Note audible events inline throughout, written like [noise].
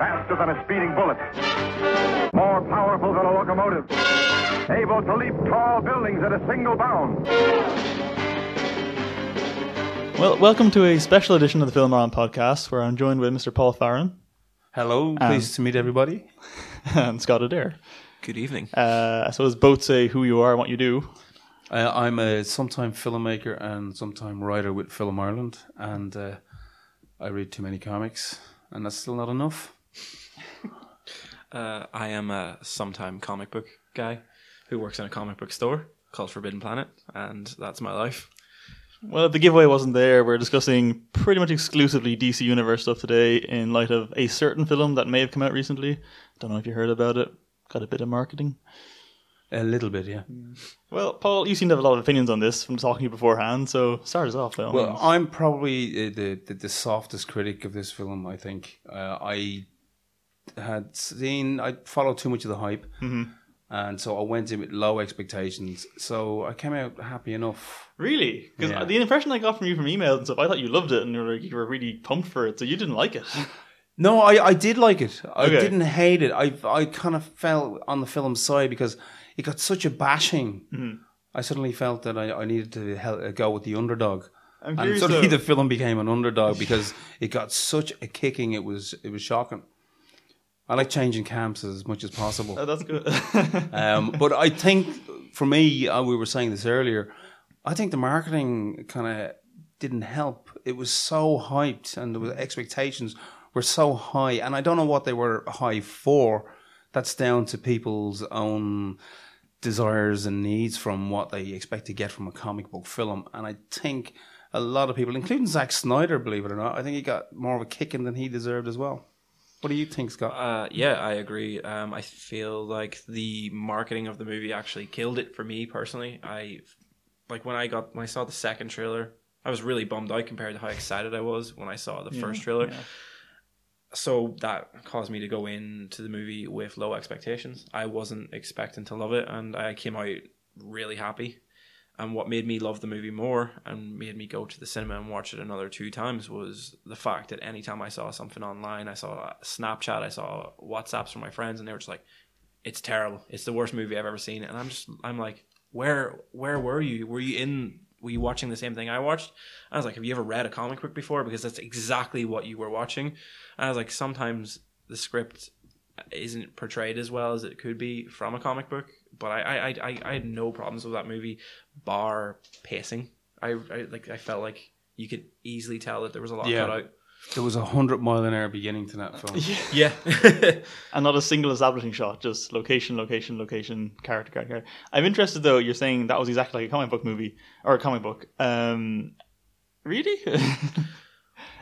Faster than a speeding bullet. More powerful than a locomotive. Able to leap tall buildings at a single bound. Well, welcome to a special edition of the Film On podcast where I'm joined with Mr. Paul Farron Hello, pleased to meet everybody. [laughs] and Scott Adair. Good evening. Uh, I suppose both say who you are and what you do. Uh, I'm a sometime filmmaker and sometime writer with Film Ireland, and uh, I read too many comics, and that's still not enough. Uh, I am a sometime comic book guy who works in a comic book store called Forbidden Planet, and that's my life. Well, if the giveaway wasn't there, we're discussing pretty much exclusively DC Universe stuff today in light of a certain film that may have come out recently. Don't know if you heard about it. Got a bit of marketing. A little bit, yeah. Well, Paul, you seem to have a lot of opinions on this from talking to you beforehand, so start us off. by all Well, means. I'm probably uh, the, the the softest critic of this film. I think uh, I had seen I followed too much of the hype, and so I went in with low expectations. So I came out happy enough. Really? Because Yeah. the impression I got from you from emails and stuff, I thought you loved it and you were, you were really pumped for it, so you didn't like it. [laughs] No, I, I did like it. I Okay. didn't hate it. I I kind of fell on the film side because it got such a bashing. Mm-hmm. I suddenly felt that I, I needed to hel- uh, go with the underdog. I'm And suddenly though- the film became an underdog [laughs] because it got such a kicking. It was it was shocking. I like changing camps as much as possible. Oh, that's good. [laughs] Um, but I think for me, uh, we were saying this earlier. I think the marketing kind of didn't help. It was so hyped, and the expectations were so high, and I don't know what they were high for. That's down to people's own desires and needs from what they expect to get from a comic book film. And I think a lot of people, including Zack Snyder, believe it or not, I think he got more of a kicking than he deserved as well. What do you think, Scott? Uh, yeah, I agree. Um, I feel like the marketing of the movie actually killed it for me personally. I like when I got when I saw the second trailer, I was really bummed out compared to how excited I was when I saw the first trailer. So that caused me to go into the movie with low expectations. I wasn't expecting to love it, and I came out really happy. And what made me love the movie more and made me go to the cinema and watch it another two times was the fact that anytime I saw something online, I saw Snapchat, I saw WhatsApps from my friends, and they were just like, "It's terrible. It's the worst movie I've ever seen." And I'm just, I'm like, "Where, where were you? Were you in? Were you watching the same thing I watched?" I was like, "Have you ever read a comic book before?" Because that's exactly what you were watching. And I was like, sometimes the script isn't portrayed as well as it could be from a comic book. But I, I, I, I had no problems with that movie, bar pacing. I, I like I felt like you could easily tell that there was a lot Yeah. cut out. There was a hundred mile an hour beginning to that film. Yeah, [laughs] [laughs] and not a single establishing shot, just location, location, location, character, character. character. I'm interested though. You're saying that was exactly like a comic book movie or a comic book. Um, really? [laughs]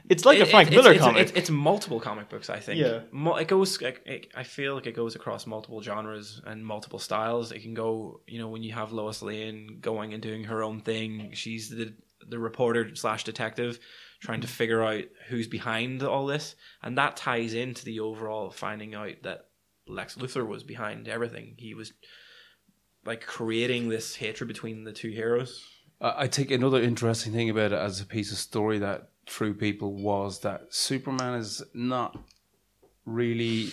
it's like a Frank it- Miller it's, comic. It's, it's, multiple comic books, I think. Yeah. Mo- it goes. It, it, I feel like it goes across multiple genres and multiple styles. It can go. You know, when you have Lois Lane going and doing her own thing, she's the the reporter slash detective trying to figure out who's behind all this, and that ties into the overall finding out that Lex Luthor was behind everything. He was like creating this hatred between the two heroes. I I think another interesting thing about it as a piece of story that threw people was that Superman is not really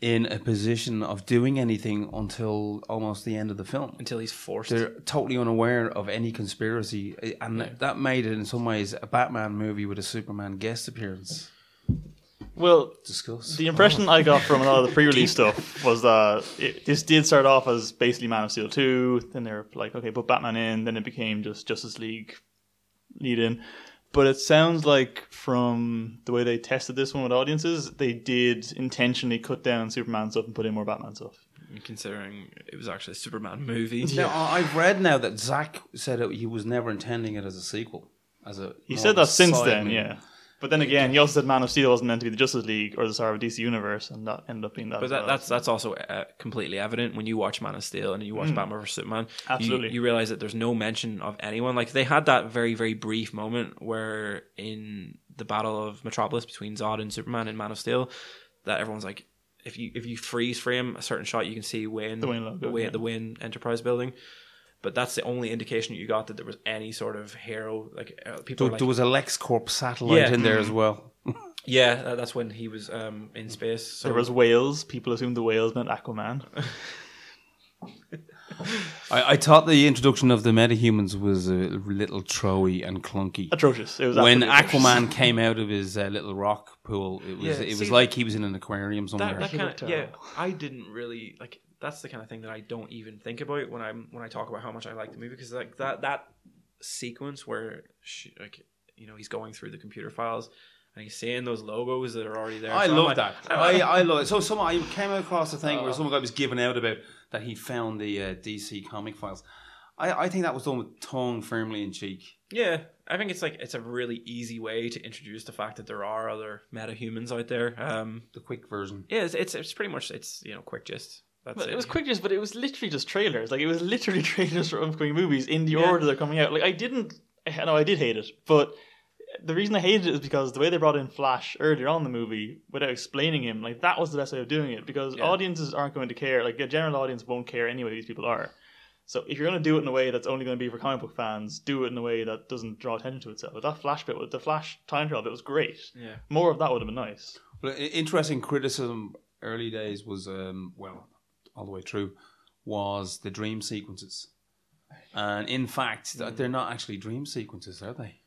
in a position of doing anything until almost the end of the film. Until he's forced. They're totally unaware of any conspiracy, and that made it in some ways a Batman movie with a Superman guest appearance. well, Discuss. the impression I got from a lot of the pre-release [laughs] stuff was that it, this did start off as basically Man of Steel two. Then they're like, okay, put Batman in. Then it became just Justice League lead in. But it sounds like from the way they tested this one with audiences, they did intentionally cut down Superman stuff and put in more Batman stuff. considering it was actually a Superman movie. Now, I- I've read now that Zack said that he was never intending it as a sequel. As a He said that since then, movie. yeah. But then again, he also said Man of Steel wasn't meant to be the Justice League or the sort of DC universe, and that ended up being that. But that, well. that's that's also uh, completely evident when you watch Man of Steel and you watch Batman vs Superman. Mm. Absolutely. you, you realize that there's no mention of anyone. Like they had that very very brief moment where in the battle of Metropolis between Zod and Superman in Man of Steel, that everyone's like, if you if you freeze frame a certain shot, you can see Wayne The Wayne logo, Wayne, yeah. the Wayne Enterprise building. But that's the only indication you got that there was any sort of hero. Like uh, people, There, were like, there was a LexCorp satellite Yeah. in there as well. [laughs] yeah, uh, that's when he was um, in space. So There was whales. People assumed the whales meant Aquaman. [laughs] I, I thought the introduction of the metahumans was a little throwy and clunky. Atrocious. It was When absolutely atrocious. Aquaman came out of his uh, little rock pool, it was Yeah, it was like he was in an aquarium somewhere. that, that kinda, yeah. I didn't really like. That's the kind of thing that I don't even think about when I'm when I talk about how much I like the movie because like that that sequence where she, like you know he's going through the computer files and he's seeing those logos that are already there. I So love like, that. oh, I, I [laughs] love it. So some I came across a thing where Uh. some guy was giving out about that he found the uh, DC comic files. I, I think that was done with tongue firmly in cheek. Yeah, I think it's like it's a really easy way to introduce the fact that there are other metahumans out there. Um, The quick version. yeah, it's, it's it's pretty much it's you know quick gist. That's But it. it was quick just, but it was literally just trailers. Like it was literally [laughs] trailers for upcoming movies in the Yeah. order they're coming out. Like I didn't, I know I did hate it, but the reason I hated it is because the way they brought in Flash earlier on in the movie without explaining him, like that was the best way of doing it. Because Yeah. audiences aren't going to care. Like a general audience won't care anyway. These people are. So if you're going to do it in a way that's only going to be for comic book fans, do it in a way that doesn't draw attention to itself. But that Flash bit, the Flash time travel bit was great. Yeah. More of that would have been nice. Well, interesting criticism early days was um, well all the way through was the dream sequences, and in fact th- they're not actually dream sequences, are they?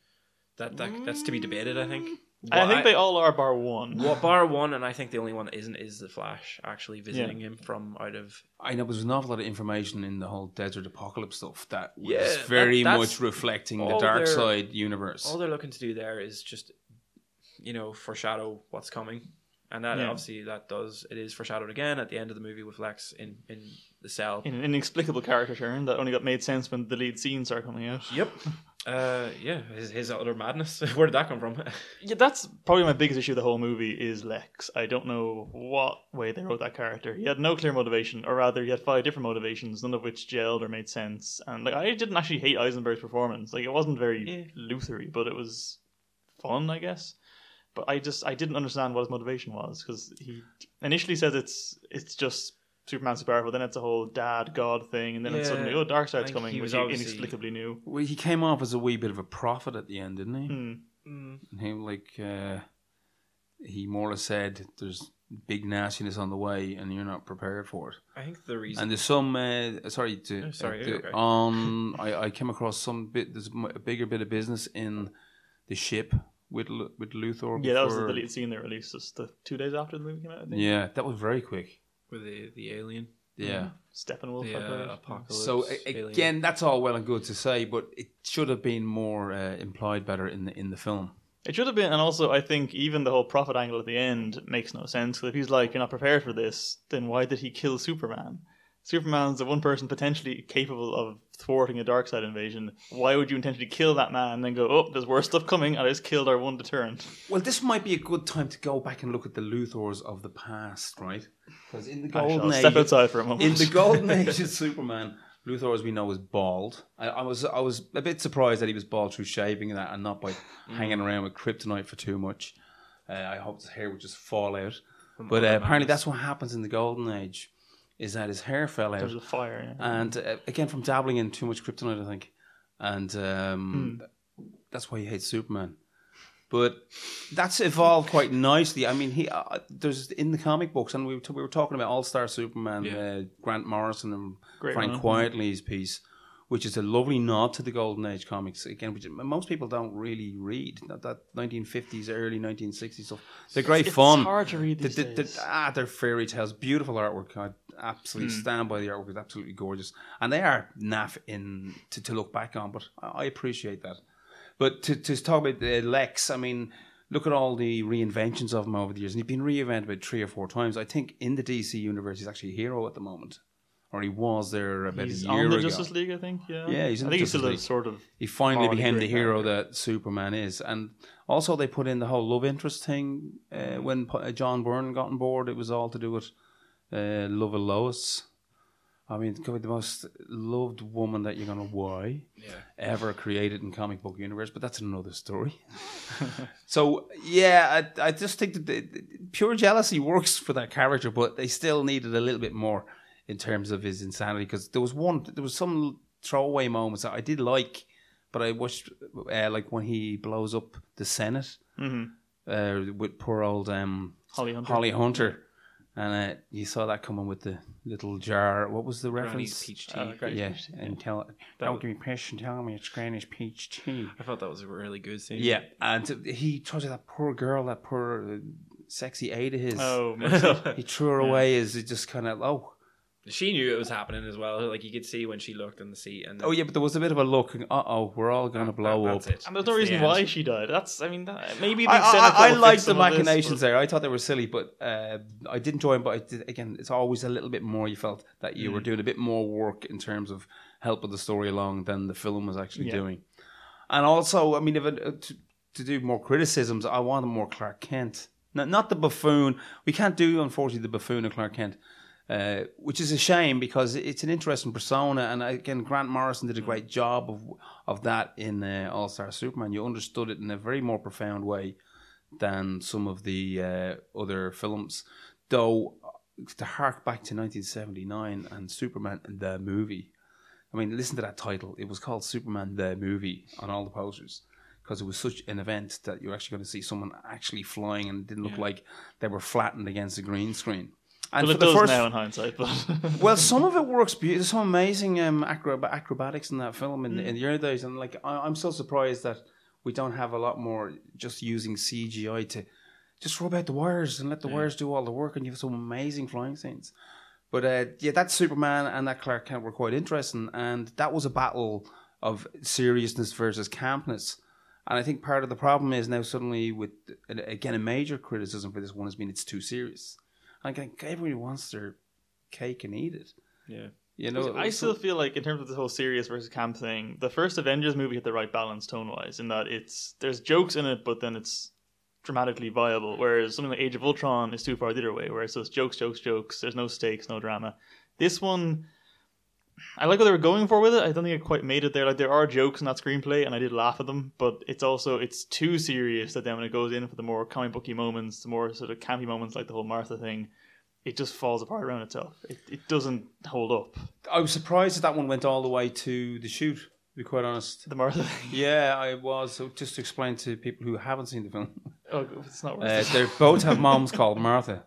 that, that that's to be debated. I think. I What think they all are, bar one. Well, bar one, and I think the only one that isn't is the Flash actually visiting him from out of. I know there was an awful lot of information in the whole desert apocalypse stuff that was Yeah, very that's much reflecting the Darkseid universe. All they're looking to do there is just, you know, foreshadow what's coming, and that Yeah. obviously that does it is foreshadowed again at the end of the movie with Lex in in the cell. in an inexplicable character turn that only got made sense when the lead scenes started coming out. Yep. [laughs] Uh, yeah, his, his utter madness. [laughs] Where did that come from? [laughs] Yeah, that's probably my biggest issue of the whole movie is Lex. I don't know what way they wrote that character. He had no clear motivation, or rather, he had five different motivations, none of which gelled or made sense. And like, I didn't actually hate Eisenberg's performance. Like, it wasn't very Yeah. Luthery, but it was fun, I guess. But I just I didn't understand what his motivation was because he initially says it's it's just Superman's super powerful, then it's a whole dad god thing, and then it's Yeah, suddenly oh I Darkseid's think coming, he which was he obviously- inexplicably knew. well, he came off as a wee bit of a prophet at the end, didn't he? Hmm. Mm. And He like uh, he more or less said, "There's big nastiness on the way, and you're not prepared for it." I think the reason. And there's some uh, sorry to Oh, sorry, uh, you're okay. on I, I came across some bit there's m- a bigger bit of business in the ship with Lu- with Luthor. Yeah, that was the before- deleted scene they released just the two days after the movie came out. I think. Yeah, that was very quick. with the the alien, Yeah. Steppenwolf. the I played. uh, Apokolips. So a- alien. again, that's all well and good to say, but it should have been more uh, implied better in the in the film. It should have been, and also I think even the whole prophet angle at the end makes no sense. 'cause if he's like, "You're not prepared for this," then why did he kill Superman? Superman's the one person potentially capable of thwarting a Darkseid invasion. Why would you intentionally kill that man and then go, "Oh, there's worse stuff coming," and I just killed our one deterrent? Well, this might be a good time to go back and look at the Luthors of the past, right? Because in the golden age, step outside for a moment. in the golden [laughs] age of Superman, Luthor, as we know, was bald. I, I was I was a bit surprised that he was bald through shaving that, and not by hanging around with kryptonite for too much. Uh, I hope his hair would just fall out. But uh, apparently, that's what happens in the golden age, is that his hair fell out. There's a fire. Yeah. and uh, again from dabbling in too much kryptonite, I think, and um, Hmm. that's why he hates Superman. But that's evolved quite nicely. I mean, he uh, there's in the comic books, and we were, t- we were talking about All Star Superman, Yeah. uh, Grant Morrison and Great Frank. Quitely's piece, which is a lovely nod to the Golden Age comics again, which most people don't really read. That, that 1950s, early 1960s stuff. They're great It's fun. hard to read The- these the- the- days. ah, they're fairy tales, beautiful artwork. I absolutely Hmm. stand by the artwork; it's absolutely gorgeous, and they are naff in to, to look back on. But I, I appreciate that. But to to talk about the Lex, I mean, look at all the reinventions of him over the years, and he's been reinvented about three or four times. I think in the DC universe, he's actually a hero at the moment, or he was there about He's a year on the ago. Justice League, I think. Yeah, Yeah, he's in I the think he's still a League. sort of. he finally became the hero character. that Superman is, and also they put in the whole love interest thing uh, when uh, John Byrne got on board. It was all to do with uh, love of Lois. I mean, could be the most loved woman that you're gonna why Yeah. ever created in comic book universe, but that's another story. [laughs] so yeah, I, I just think that the, the- pure jealousy works for that character, but they still needed a little bit more in terms of his insanity because there was one, there was some throwaway moments that I did like, but I watched uh, like when he blows up the Senate uh, with poor old um, Holly Hunter. Holly Hunter, and uh, you saw that coming with the little jar. What was the Granny's reference? peach tea. Uh, Granny's Yeah, and tell don't give me piss and tell me it's Granny's peach tea. I thought that was a really good scene. Yeah, and he told you that poor girl, that poor uh, sexy aide of his. Oh. [laughs] He threw her away as it just kind of oh she knew it was happening as well. Like you could see when she looked in the seat, and oh yeah, but there was a bit of a look. Uh oh, we're all gonna blow that- up. that's it. and there's no It's reason end. why she died. That's, I mean, that, maybe I, being I, I liked the some of this, machinations there. I thought they were silly, but uh, I did enjoy them. But I did, again, it's always a little bit more. You felt that you Mm. were doing a bit more work in terms of helping the story along than the film was actually Yeah. doing. And also, I mean, if it, uh, to, to do more criticisms, I wanted more Clark Kent, not, not the buffoon. We can't do, unfortunately, the buffoon of Clark Kent. Uh, which is a shame because it's an interesting persona, and again, Grant Morrison did a great job of of that in uh, All Star Superman. You understood it in a very more profound way than some of the uh, other films. Though, to hark back to 1979 and Superman the movie, I mean, listen to that title. It was called Superman the movie on all the posters because it was such an event that you're actually going to see someone actually flying and it didn't look like they were flattened against a green screen. And Well, it the does first, now in hindsight, but [laughs] well, some of it works. There's some amazing um, acro- acrobatics in that film in, in the early days, and like I, I'm so surprised that we don't have a lot more just using CGI to just rub out the wires and let the wires do all the work, and you have some amazing flying scenes. But uh, yeah, that Superman and that Clark Kent were quite interesting, and that was a battle of seriousness versus campness. And I think part of the problem is now suddenly with again a major criticism for this one has been it's too serious. I think everybody wants their cake and eat it. Yeah. You know, I still feel like in terms of the whole serious versus camp thing, the first Avengers movie hit the right balance tone wise in that it's there's jokes in it, but then it's dramatically viable. Whereas something like Age of Ultron is too far the other way, where it's just jokes, jokes, jokes. There's no stakes, no drama. This one, I like what they were going for with it. I don't think it quite made it there. Like there are jokes in that screenplay, and I did laugh at them, but it's also it's too serious that then when it goes in for the more comic booky moments, the more sort of campy moments, like the whole Martha thing. It just falls apart around itself. It, it doesn't hold up. I was surprised that that one went all the way to the shoot. To be quite honest, The Martha thing. [laughs] yeah, I was. So just to explain to people who haven't seen the film, Oh, it's not worth uh, it. they both have moms called Martha.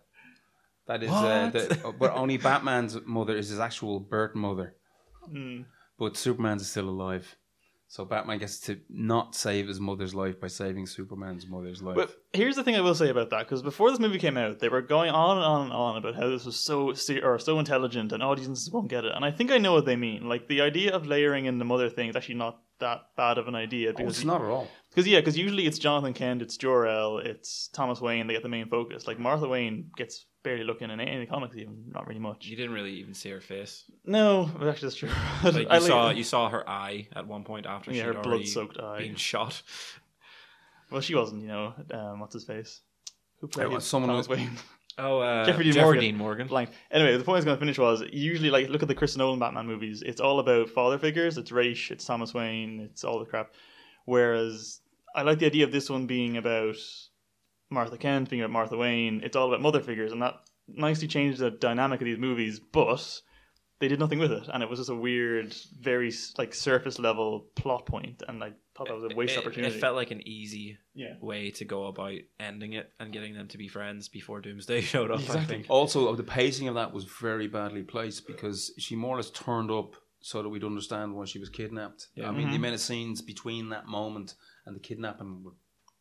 That is, uh, the, but only Batman's mother is his actual birth mother. Mm. But Superman's still alive, so Batman gets to not save his mother's life by saving Superman's mother's life. But here's the thing I will say about that, because before this movie came out, they were going on and on and on about how this was so se- or so intelligent and audiences won't get it. And I think I know what they mean. Like the idea of layering in the mother thing is actually not that bad of an idea oh, because it's not at all. Because yeah, because usually it's Jonathan Kent, it's Jor El, it's Thomas Wayne. They get the main focus. Like Martha Wayne gets barely looking in any the comics, even not really much. You didn't really even see her face. No, but actually that's true. Like you [laughs] I like- saw, you saw her eye at one point after Yeah, she'd her already blood-soaked eye. been shot. Well, she wasn't. You know, um, what's his face? Who played was someone Thomas with- Wayne? Oh, uh, Jeffrey Dean Jeffrey Morgan. Dean Morgan. Blank. Anyway, the point I was going to finish was usually like look at the Chris Nolan Batman movies. It's all about father figures. It's Ra's. it's Thomas Wayne, it's all the crap. Whereas I like the idea of this one being about Martha Kent, being about Martha Wayne. It's all about mother figures, and that nicely changes the dynamic of these movies. But they did nothing with it, and it was just a weird, very like surface level plot point, and I thought that was a waste it, opportunity. It felt like an easy yeah. way to go about ending it and getting them to be friends before Doomsday [laughs] showed up. I Exactly. think. Also, the pacing of that was very badly placed because she more or less turned up so that we'd understand why she was kidnapped. Yeah. I mean, the mm-hmm. amount of scenes between that moment and the kidnapping were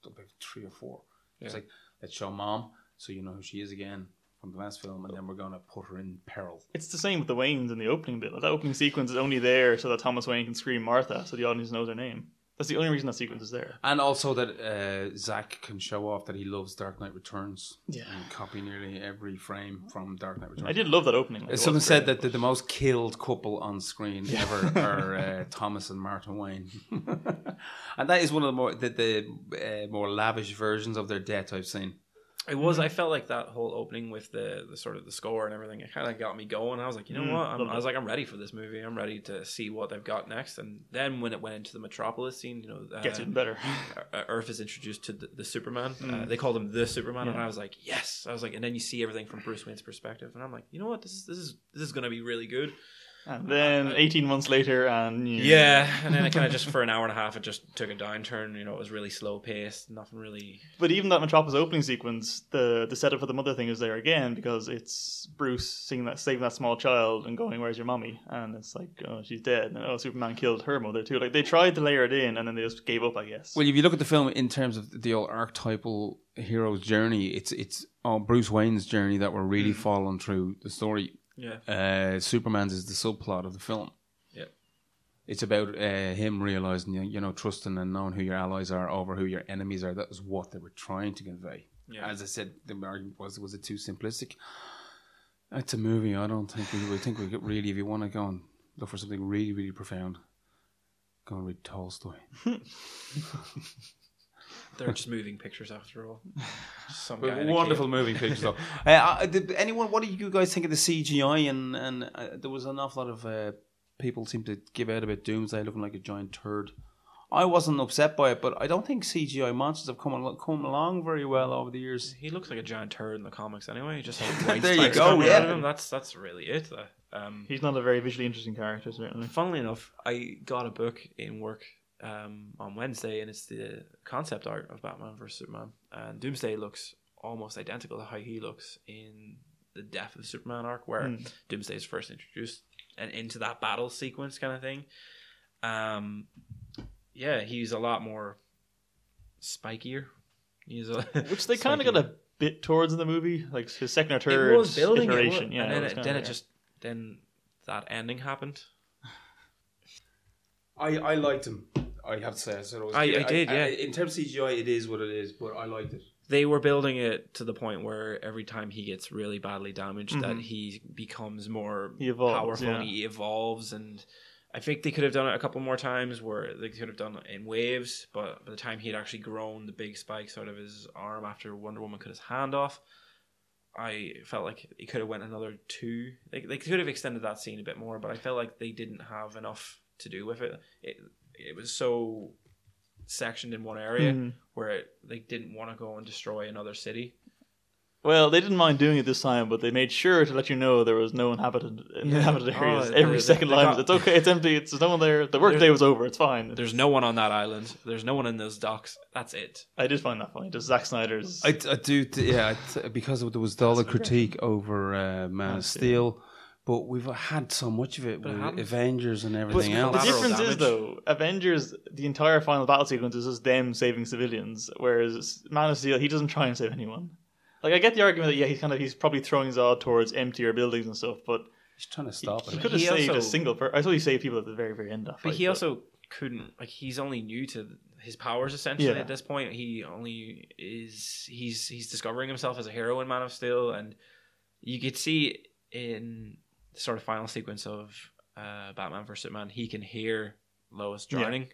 about three or four. It's like, let's show mom so you know who she is again from the last film, and then we're going to put her in peril. It's the same with the Waynes in the opening bit. Like, that opening sequence is only there so that Thomas Wayne can scream Martha, so the audience knows her name. That's the only reason that sequence is there. And also that uh, Zack can show off that he loves Dark Knight Returns. Yeah. And copy nearly every frame from Dark Knight Returns. I did love that opening. Like, Someone said that the, the most killed couple on screen ever are uh, [laughs] Thomas and Martin Wayne, [laughs] and that is one of the more the, the uh, more lavish versions of their death I've seen. It was. I felt like that whole opening with the, the sort of the score and everything. It kind of got me going. I was like, you know Mm, what? I'm, I was like, I'm ready for this movie. I'm ready to see what they've got next. And then when it went into the Metropolis scene, you know, uh, gets even better. uh, Earth is introduced to the, the Superman. Mm. Uh, they called him the Superman, and I was like, yes. I was like, and then you see everything from Bruce Wayne's perspective, and I'm like, you know what? This is this is this is going to be really good. And then 18 months later, and you Yeah, and then it kind of just for an hour and a half, it just took a downturn. You know, it was really slow paced. Nothing really. But even that Metropolis opening sequence, the the setup for the mother thing is there again because it's Bruce seeing that saving that small child and going, "Where's your mommy?" And it's like, "Oh, she's dead." And oh, Superman killed her mother too. Like they tried to layer it in, and then they just gave up, I guess. Well, if you look at the film in terms of the old archetypal hero's journey, it's it's oh, Bruce Wayne's journey that we're really mm. following through the story. Yeah. Uh, Superman's is the subplot of the film. Yeah. It's about uh, him realizing, you know, trusting and knowing who your allies are over who your enemies are. That was what they were trying to convey. Yeah. As I said, the argument was was it too simplistic? It's a movie. I don't think we. We think we get really. If you want to go and look for something really, really profound, go and read Tolstoy. [laughs] They're just moving pictures after all. Some guy in a wonderful cape. moving pictures, though. [laughs] uh, uh, did anyone? What do you guys think of the CGI? And and uh, there was an awful lot of uh, people seem to give out about Doomsday looking like a giant turd. I wasn't upset by it, but I don't think CGI monsters have come al- come along very well over the years. He looks like a giant turd in the comics anyway. He just [laughs] has white There you go, yeah. out of him. That's that's really it. Um, He's not a very visually interesting character, certainly. funnily enough, I got a book in work um, on Wednesday, and it's the concept art of Batman vs Superman. And Doomsday looks almost identical to how he looks in the Death of Superman arc, where Doomsday is first introduced and into that battle sequence kind of thing. Um, yeah, he's a lot more spikier. He's a [laughs] Which they kind of got a bit towards in the movie, like his second or it was building it, iteration. yeah, and then was it, kinda then it there. just then that ending happened. I, I liked him. I have to say, I, said it was I- I did, yeah. in terms of CGI, it is what it is, but I liked it. they were building it to the point where every time he gets really badly damaged that Mhm. he becomes more He evolves, powerful yeah. he evolves and I think they could have done it a couple more times where they could have done it in waves, but by the time he had actually grown the big spikes out of his arm after Wonder Woman cut his hand off, I felt like it could have went another two. They, they could have extended that scene a bit more, but I felt like they didn't have enough to do with it. It it was so sectioned in one area Mhm. where it, they didn't want to go and destroy another city. Well, they didn't mind doing it this time, but they made sure to let you know there was no inhabited inhabited Oh, areas. they- Every they- second they line, got- it's okay, it's empty, it's there's no one there. The workday There- was over, it's fine. There's no one on that island. There's no one in those docks. That's it. I did find that funny. Just Zack Snyder's. I, I do, yeah, I t- because there was all the critique over uh, Man of Steel, but we've had so much of it But with happens. Avengers and everything the else. The difference is though, Avengers, the entire final battle sequence is just them saving civilians, whereas Man of Steel, he doesn't try and save anyone. Like I get the argument that yeah, he's kind of he's probably throwing Zod towards emptier buildings and stuff, but He's trying to stop he it. could have He saved a single. person. I thought he saved people at the very very end. Of that But fight, he also couldn't like he's only new to his powers essentially Yeah. at this point. He only is he's he's discovering himself as a hero in Man of Steel and you could see in the sort of final sequence of uh, Batman vs Superman, he can hear Lois Yeah. drowning.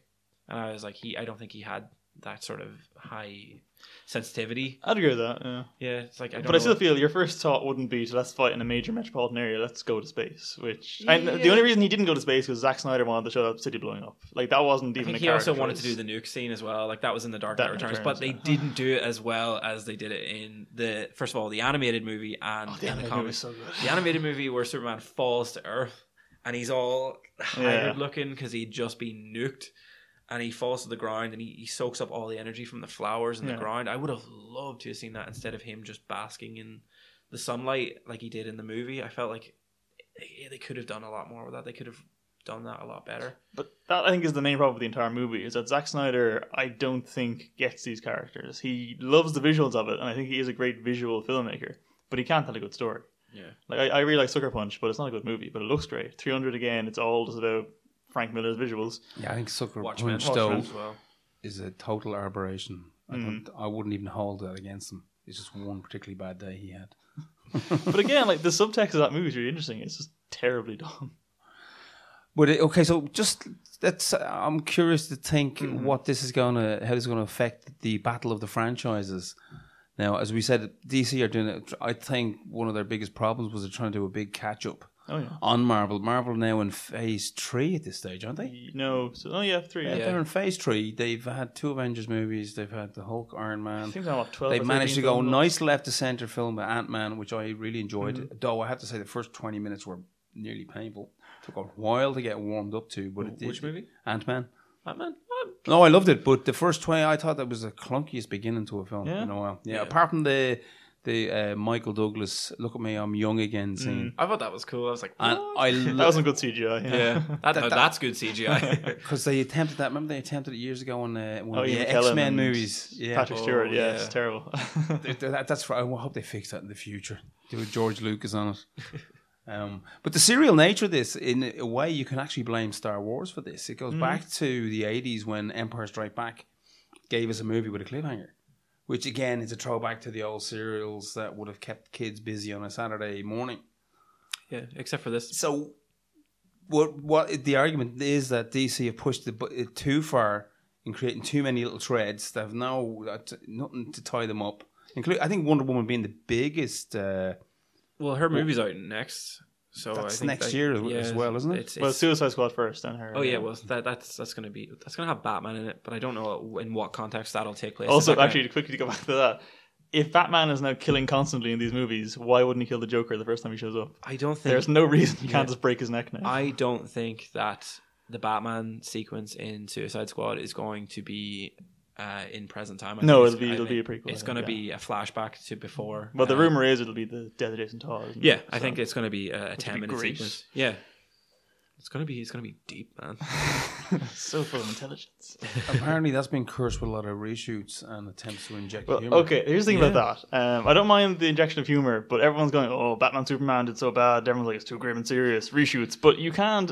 And I was like he I don't think he had that sort of high sensitivity. I'd agree with that. Yeah. Yeah, it's like I don't But I still feel your first thought wouldn't be to let's fight in a major metropolitan area. Let's go to space. Which and the only reason he didn't go to space was Zack Snyder wanted to show that city blowing up. Like that wasn't I even. think a he also character wanted to do the nuke scene as well. Like that was in the Dark Knight Returns, but they yeah. didn't do it as well as they did it in the first of all the animated movie and Oh, the in the animated comics. movie so good. The animated movie where Superman falls to Earth and he's all haggard looking because he'd just been nuked. And he falls to the ground and he, he soaks up all the energy from the flowers and Yeah. the ground. I would have loved to have seen that instead of him just basking in the sunlight like he did in the movie. I felt like they, they could have done a lot more with that. They could have done that a lot better. But that I think is the main problem with the entire movie is that Zack Snyder I don't think gets these characters. He loves the visuals of it, and I think he is a great visual filmmaker, but he can't tell a good story. Yeah. Like I, I really like Sucker Punch, but it's not a good movie. But it looks great. Three hundred again. It's all just about Frank Miller's visuals. Yeah, I think Sucker Watchmen. Punch though Watchmen as well. is a total aberration. I mm. don't. I wouldn't even hold that against him. It's just one particularly bad day he had. [laughs] But again, like the subtext of that movie is really interesting. It's just terribly done. But it, okay, so just that's. I'm curious to think mm-hmm. what this is going to, how this is going to affect the battle of the franchises. Now, as we said, DC are doing it. I think one of their biggest problems was they're trying to do a big catch up Oh yeah. on Marvel. Marvel now in phase three at this stage, aren't they? No. So oh yeah, three. Yeah, Yeah. they're in phase three. They've had two Avengers movies. They've had the Hulk, Iron Man. I Man. think I'm up twelve. They've managed to go nice left to center film with Ant Man, which I really enjoyed. Mm-hmm. Though I have to say the first twenty minutes were nearly painful. Took a while to get warmed up to, but it did. Which movie? Ant Man. Batman. No, I loved it, but the first twenty, I thought that was the clunkiest beginning to a film Yeah? in a while. Yeah, Yeah. apart from the the uh, Michael Douglas "Look at Me, I'm Young Again" scene, I thought that was cool. I was like, and what? I [laughs] That love wasn't good CGI. Yeah. yeah, [laughs] that, no, that's good CGI. [laughs] because they attempted that. Remember they attempted it years ago on uh, one Oh, of Ian the McKellen X Men and movies. Yeah, Patrick Oh, Stewart. Yeah, yeah. it's terrible. Th- th- that, that's for, I hope they fix that in the future. Do a George Lucas on it. Um, but the serial nature of this, in a way, you can actually blame Star Wars for this. It goes back to the '80s when Empire Strike Back gave us a movie with a cliffhanger, which again is a throwback to the old serials that would have kept kids busy on a Saturday morning. yeah, except for this. So, what what the argument is that DC have pushed it too far in creating too many little threads that have no that, nothing to tie them up. Include, I think Wonder Woman being the biggest. Uh, Well, her movie's out next, so That's I think next that- year as- as well, isn't it? It's, well, Suicide Squad first, then her. oh yeah, well that, that's that's gonna be that's gonna have Batman in it, but I don't know in what context that'll take place. Also, that gonna- actually, to quickly go back to that, if Batman is now killing constantly in these movies, why wouldn't he kill the Joker the first time he shows up? I don't think There's no reason you can't just break his neck now. I don't think that the Batman sequence in Suicide Squad is going to be uh, in present time. I No, it'll be- it'll be a prequel, It's going to yeah. be a flashback to before. but the uh, rumor is it'll be the death of Jason Todd. isn't it? yeah, I So- think it's going to be a, a ten be minute great. sequence. Yeah, it's going to be it's going to be deep, man. [laughs] so full of intelligence. apparently, that's been cursed with a lot of reshoots and attempts to inject Well, humor. okay, here's the thing about that. Um, I don't mind the injection of humor, but everyone's going, "Oh, Batman Superman did so bad." Everyone's like, "It's too grim and serious." Reshoots, but you can't,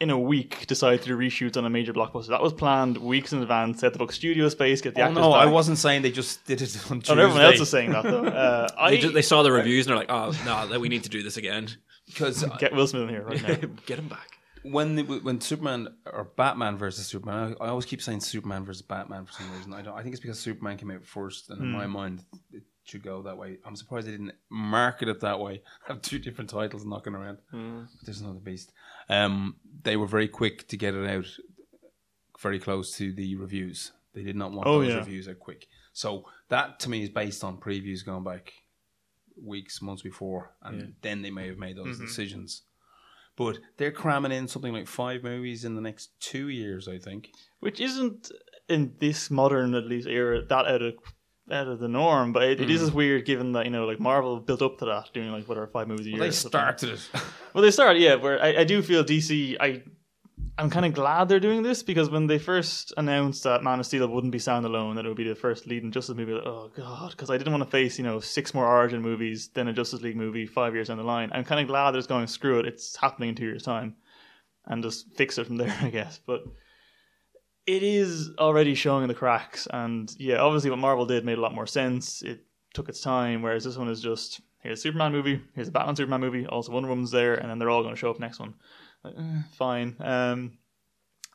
in a week, decide to do reshoots on a major blockbuster. That was planned weeks in advance. They had to book studio space, get the Oh, actors. no, I wasn't saying they just did it on Tuesday. Oh, everyone else is saying that though. [laughs] Uh, I They, just, they saw the reviews and they're like, "Oh no, we need to do this again. because [laughs] get Will Smith in here right now. [laughs] Get him back." when the, when Superman or Batman versus Superman, I, I always keep saying Superman versus Batman for some reason. I don't. I think it's because Superman came out first, and in my mind, it should go that way. I'm surprised they didn't market it that way. Have two different titles knocking around. But there's another beast. Um, they were very quick to get it out, very close to the reviews. They did not want Oh, those yeah. reviews out quick. So that to me is based on previews going back weeks, months before, and then they may have made those decisions. But they're cramming in something like five movies in the next two years, I think. which isn't in this modern at least era that out of out of the norm. But it, it Mm. is weird given that you know like Marvel built up to that, doing like whatever five movies a year. Well, they started it. [laughs] Well, they started, yeah. Where I, I do feel DC, I, I'm kind of glad they're doing this because when they first announced that Man of Steel wouldn't be standalone, that it would be the first leading Justice movie, like, oh god, because I didn't want to face you know six more Origin movies, then a Justice League movie five years down the line. I'm kind of glad that it's going screw it, it's happening in two years time, and just fix it from there, [laughs] I guess. But it is already showing in the cracks, and yeah, obviously what Marvel did made a lot more sense. It took its time, whereas this one is just here's a Superman movie, here's a Batman Superman movie, also Wonder Woman's there, and then they're all going to show up next one. Like, eh, fine. Um,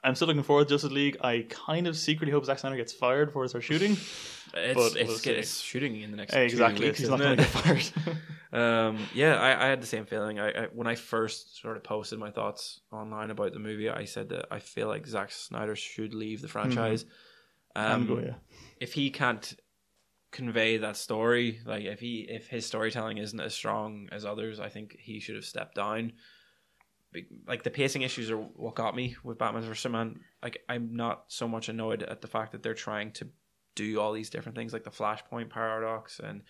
I'm still looking forward to Justice League. I kind of secretly hope Zack Snyder gets fired before it starts shooting. It's But it's, we'll it's shooting in the next exactly, weeks, he's not going to get fired. [laughs] Um, yeah, I, I had the same feeling. I, I when I first sort of posted my thoughts online about the movie, I said that I feel like Zack Snyder should leave the franchise. Um, And go, yeah. If he can't convey that story, like if he if his storytelling isn't as strong as others, I think he should have stepped down. Like the pacing issues are what got me with Batman vs Superman. Like I'm not so much annoyed at the fact that they're trying to do all these different things, like the Flashpoint paradox and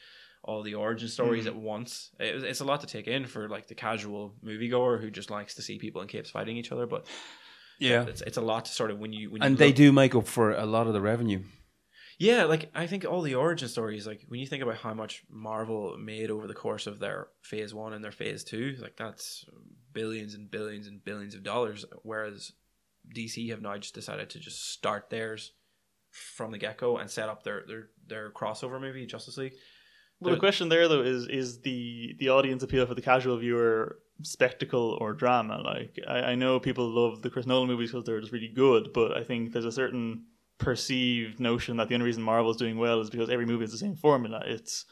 all the origin stories hmm. at once. It, it's a lot to take in for like the casual moviegoer who just likes to see people in capes fighting each other. But yeah. it's it's a lot to sort of when you when you And they look- do make up for a lot of the revenue. yeah, like I think all the origin stories, like when you think about how much Marvel made over the course of their phase one and their phase two, like that's billions and billions and billions of dollars. Whereas DC have now just decided to just start theirs from the get go and set up their their their crossover movie, Justice League. Well, the question there though is is the the audience appeal for the casual viewer spectacle or drama? Like I, I know people love the Chris Nolan movies because they're just really good, but I think there's a certain perceived notion that the only reason Marvel's doing well is because every movie is the same formula. It's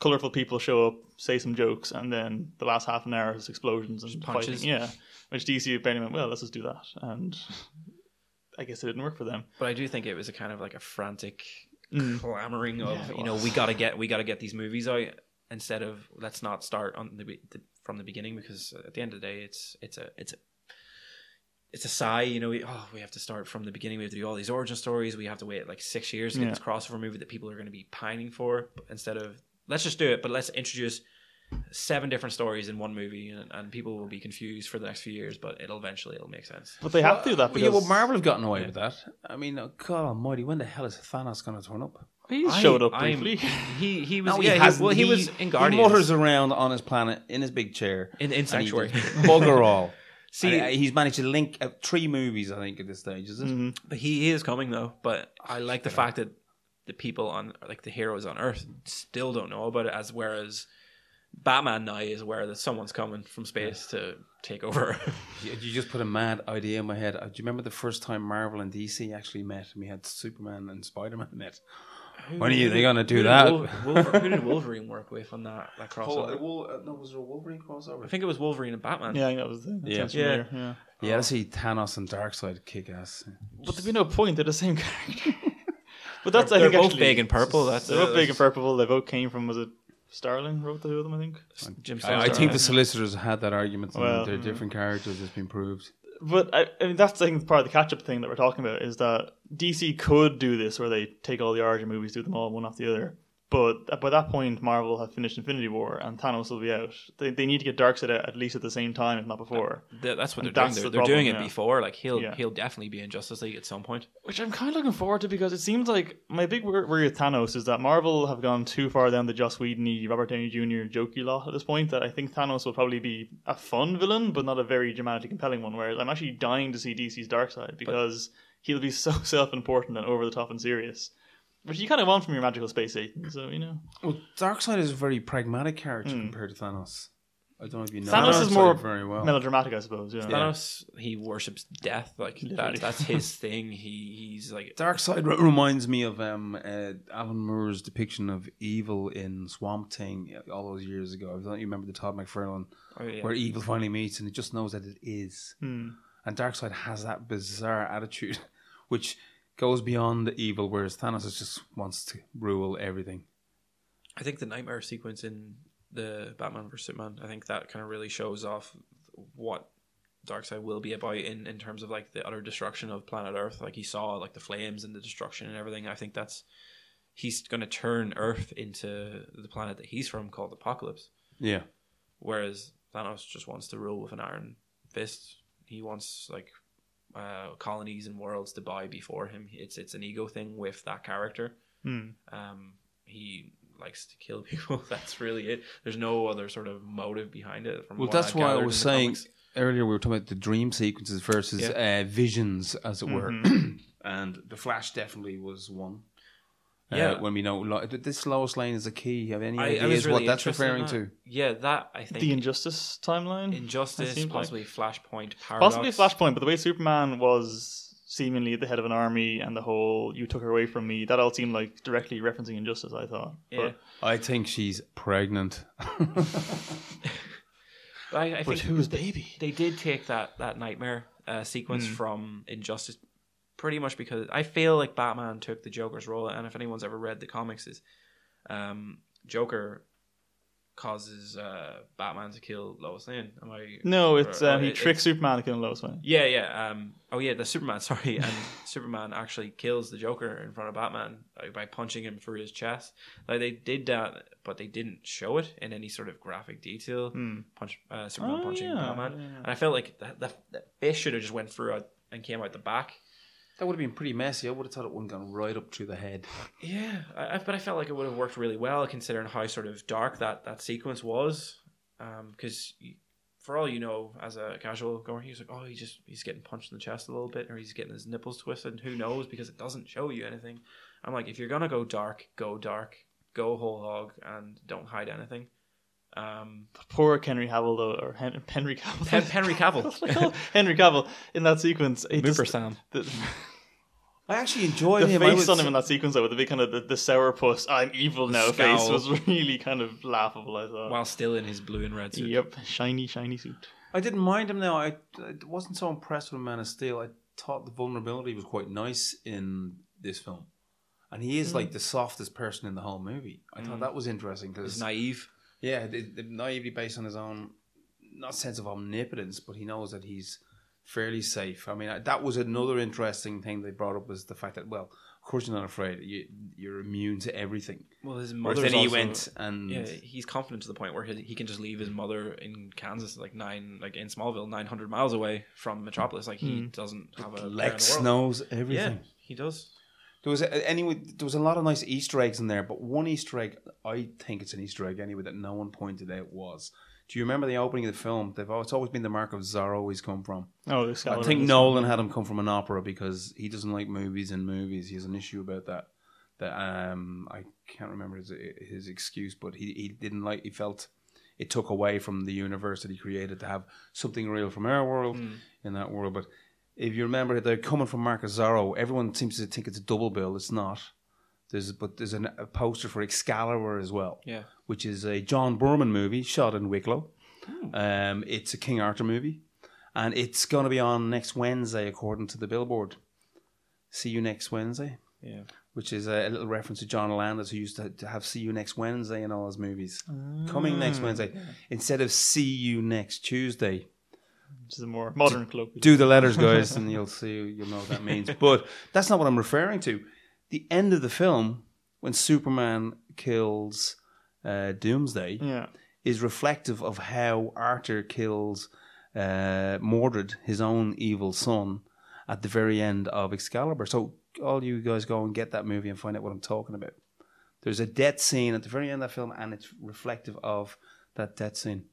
colorful people show up, say some jokes, and then the last half an hour is explosions and punches. fighting. Yeah, which DC apparently went well. Let's just do that, and [laughs] I guess it didn't work for them. But I do think it was a kind of like a frantic Mm. clamoring of Yeah, you know we gotta get we gotta get these movies out instead of let's not start on the, be- the from the beginning because at the end of the day, it's it's a it's a it's a sigh, you know. We, oh, we have to start from the beginning. We have to do all these origin stories. We have to wait like six years to get Yeah. this crossover movie that people are going to be pining for. Instead of let's just do it, but let's introduce seven different stories in one movie, and, and people will be confused for the next few years. But it'll eventually it'll make sense. But they have to do that yeah, well, Marvel have gotten away with that. I mean, oh, God Almighty, when the hell is Thanos going to turn up? he I- showed up I'm- briefly. [laughs] He he was No, yeah, he, hasn't. well he, was in Guardians He mutters around on his planet in his big chair in, in Sanctuary. does [laughs] bugger all. [laughs] See- See, he's managed to link uh, three movies, I think, at this stage. Is it? But he is coming though. But I like the fact that the people on like the heroes on Earth still don't know about it, as whereas Batman now is aware that someone's coming from space to take over. [laughs] You, you just put a mad idea in my head. Uh, Do you remember the first time Marvel and DC actually met? And we had Superman and Spider Man met. When are you they gonna do Who that? Wolver- Wolver- who did Wolverine work with on that that [laughs] crossover? Wol- uh, no, was there a Wolverine crossover? I think it was Wolverine and Batman. yeah, I think that was the Yeah. yeah. Yeah. yeah. Yeah, I see Thanos and Darkseid kick ass. But there'd be no point. They're the same [laughs] character. but that's They're I think both actually, big and purple. That's they're both big and purple. They both came from was it Starlin wrote the two of them? I think. Jim I, I think the solicitors had that argument. and Well, they're mm. different characters. It's been proved. But I, I mean, that's I think part of the catch-up thing that we're talking about is that DC could do this, where they take all the origin movies, do them all one after the other. But by that point, Marvel have finished Infinity War, and Thanos will be out. They, they need to get Darkseid out at least at the same time, if not before. Th- that's what they're And doing. They're, the they're problem, doing it yeah. before. Like he'll Yeah. he'll definitely be in Justice League at some point. Which I'm kind of looking forward to because it seems like my big worry with Thanos is that Marvel have gone too far down the Joss Whedon, Robert Downey Jr. jokey lot at this point. That I think Thanos will probably be a fun villain, but not a very dramatically compelling one. Whereas I'm actually dying to see DC's Darkseid because he'll be [laughs] so self-important and over the top and serious, which you kind of want from your magical space Satan. So you know, Well, Darkseid is a very pragmatic character compared to Thanos. I don't know if you know. Thanos is more very well. melodramatic, I suppose. Yeah. Thanos, he worships death. Like Literally. that, that's his [laughs] thing. He he's like Darkseid re- reminds me of um, uh, Alan Moore's depiction of evil in Swamp Thing all those years ago. I don't you remember the Todd McFarlane oh, yeah. where evil finally meets and it just knows that it is. Hmm. And Darkseid has that bizarre attitude, [laughs] which goes beyond the evil, whereas Thanos just wants to rule everything. I think the nightmare sequence in the Batman vs Superman, I think that kind of really shows off what Darkseid will be about in, in terms of like the utter destruction of planet Earth. Like he saw like the flames and the destruction and everything. I think that's he's going to turn Earth into the planet that he's from called Apokolips. Yeah. Whereas Thanos just wants to rule with an iron fist. He wants like uh, colonies and worlds to buy before him. It's it's an ego thing with that character. Hmm. Um, he likes to kill [laughs] people. That's really it. There's no other sort of motive behind it. From Well, what that's why I was saying comics. earlier. We were talking about the dream sequences versus uh, visions, as it were. [clears throat] and the Flash definitely was one. Uh, Yeah. when we know Lo- this Lois Lane is a key. Have any I, ideas I really what that's referring that. to? Yeah, that I think The Injustice timeline, Injustice, it seemed like. possibly Flashpoint, Paradox. possibly Flashpoint, but the way Superman was seemingly at the head of an army and the whole "you took her away from me" that all seemed like directly referencing Injustice. I thought. Yeah. I think she's pregnant. [laughs] I, I But, think but who's baby? they did take that that nightmare uh, sequence Hmm. from Injustice pretty much because I feel like Batman took the Joker's role, and if anyone's ever read the comics, is um, Joker causes uh, Batman to kill Lois Lane. Am I? No, it's uh, he it- tricks Superman to kill Lois Lane. Yeah, yeah. Um, oh, yeah, the Superman. [laughs] Sorry, and Superman actually kills the Joker in front of Batman like, by punching him through his chest. Like they did that, but they didn't show it in any sort of graphic detail. Punch uh, Superman Oh, punching yeah, Batman, yeah. and I felt like that that, should have just went through and came out the back. That would have been pretty messy. I would have thought it wouldn't have gone right up through the head. Yeah, I, I, but I felt like it would have worked really well considering how sort of dark that that sequence was. Because for all you know, as a casual goer, he's like, oh, he just he's getting punched in the chest a little bit, or he's getting his nipples twisted. Who knows? Because it doesn't show you anything. I'm like, if you're gonna go dark, go dark, go whole hog, and don't hide anything. Um, Poor Henry Cavill though, or Hen- Henry Cavill. Hen- Henry Cavill, [laughs] Henry Cavill in that sequence. It Mooper just- Sam. The, I actually enjoyed the him. I face on him in that sequence though, with the big kind of the, the sourpuss "I'm evil now" face was [laughs] really kind of laughable. I thought. while still in his blue and red suit. Yep, shiny, shiny suit. I didn't mind him now. I, I wasn't so impressed with Man of Steel. I thought the vulnerability was quite nice in this film. And he is hmm. like the softest person in the whole movie. I thought hmm. that was interesting He's because naive. Yeah, the, the naively based on his own, not sense of omnipotence, but he knows that he's fairly safe. I mean, that was another interesting thing they brought up was the fact that, well, of course you're not afraid. You, you're immune to everything. Well, his mother then he went and Yeah, he's confident to the point where he, he can just leave his mother in Kansas, like nine, like in Smallville, nine hundred miles away from Metropolis. Like he mm-hmm. doesn't have a care the Lex world. knows Yeah, everything. he does. There was a, anyway. There was a lot of nice Easter eggs in there, but one Easter egg I think it's an Easter egg anyway that no one pointed out was. Do you remember the opening of the film? They've al- it's always been the mark of Zorro. He's come from. Oh, this I think Nolan had him come from an opera because he doesn't like movies and movies. He has an issue about that. That um, I can't remember his his excuse, but he, he didn't like. He felt it took away from the universe that he created to have something real from our world in that world. But if you remember, they're coming from Mark of Zorro. Everyone seems to think it's a double bill. It's not. There's but there's an, a poster for Excalibur as well Yeah, which is a John Boorman movie shot in Wicklow. Um, it's a King Arthur movie, and it's going to be on next Wednesday, according to the Billboard. See you next Wednesday, yeah. which is a, little reference to John Landis, who used to, to have "See You Next Wednesday" in all his movies. Coming next Wednesday instead of "See You Next Tuesday." which is a more modern club. Do the letters, guys, [laughs] and you'll see. You'll know what that means. But that's not what I'm referring to. The end of the film, when Superman kills uh, Doomsday, Yeah. is reflective of how Arthur kills uh, Mordred, his own evil son, at the very end of Excalibur. So all you guys go and get that movie and find out what I'm talking about. There's a death scene at the very end of that film, and it's reflective of that death scene.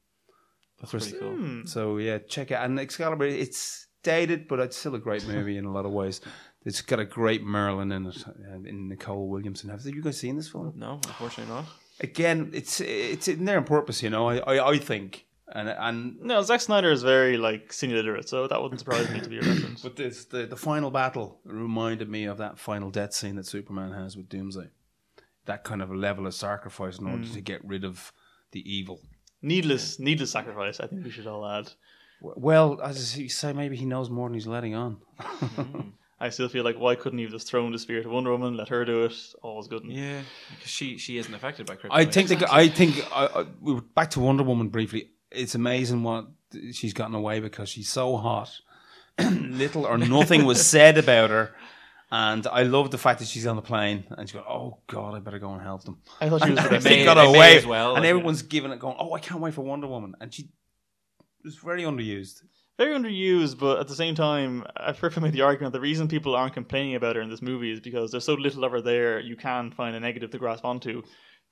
That's pretty cool. So yeah, check it. And Excalibur, it's dated, but it's still a great movie in a lot of ways. It's got a great Merlin in it, and in Nicol Williamson. Have you guys seen this film? No, unfortunately not. Again, it's it's in there on purpose, you know. I I, I think, and and No, Zack Snyder is very like literate, so that wouldn't surprise me to be a reference. [coughs] But this, the the final battle reminded me of that final death scene that Superman has with Doomsday. That kind of a level of sacrifice in order hmm. to get rid of the evil. needless, needless sacrifice. I think we should all add. Well, as you say, maybe he knows more than he's letting on. Hmm. [laughs] I still feel like why couldn't he have just thrown the spear to Wonder Woman, let her do it? All All's good. Yeah, because she she isn't affected by kryptonite. I think the, I think I, I, we were back to Wonder Woman briefly. It's amazing what she's gotten away because she's so hot. [clears throat] Little or nothing was said about her. And I love the fact that she's on the plane and she's going, "Oh God, I better go and help them." I thought she was the And best. got away as well, and like, everyone's giving it, going, "Oh, I can't wait for Wonder Woman," and she was very underused. Very underused, but at the same time, I've heard from the argument the reason people aren't complaining about her in this movie is because there's so little of her there, you can find a negative to grasp onto.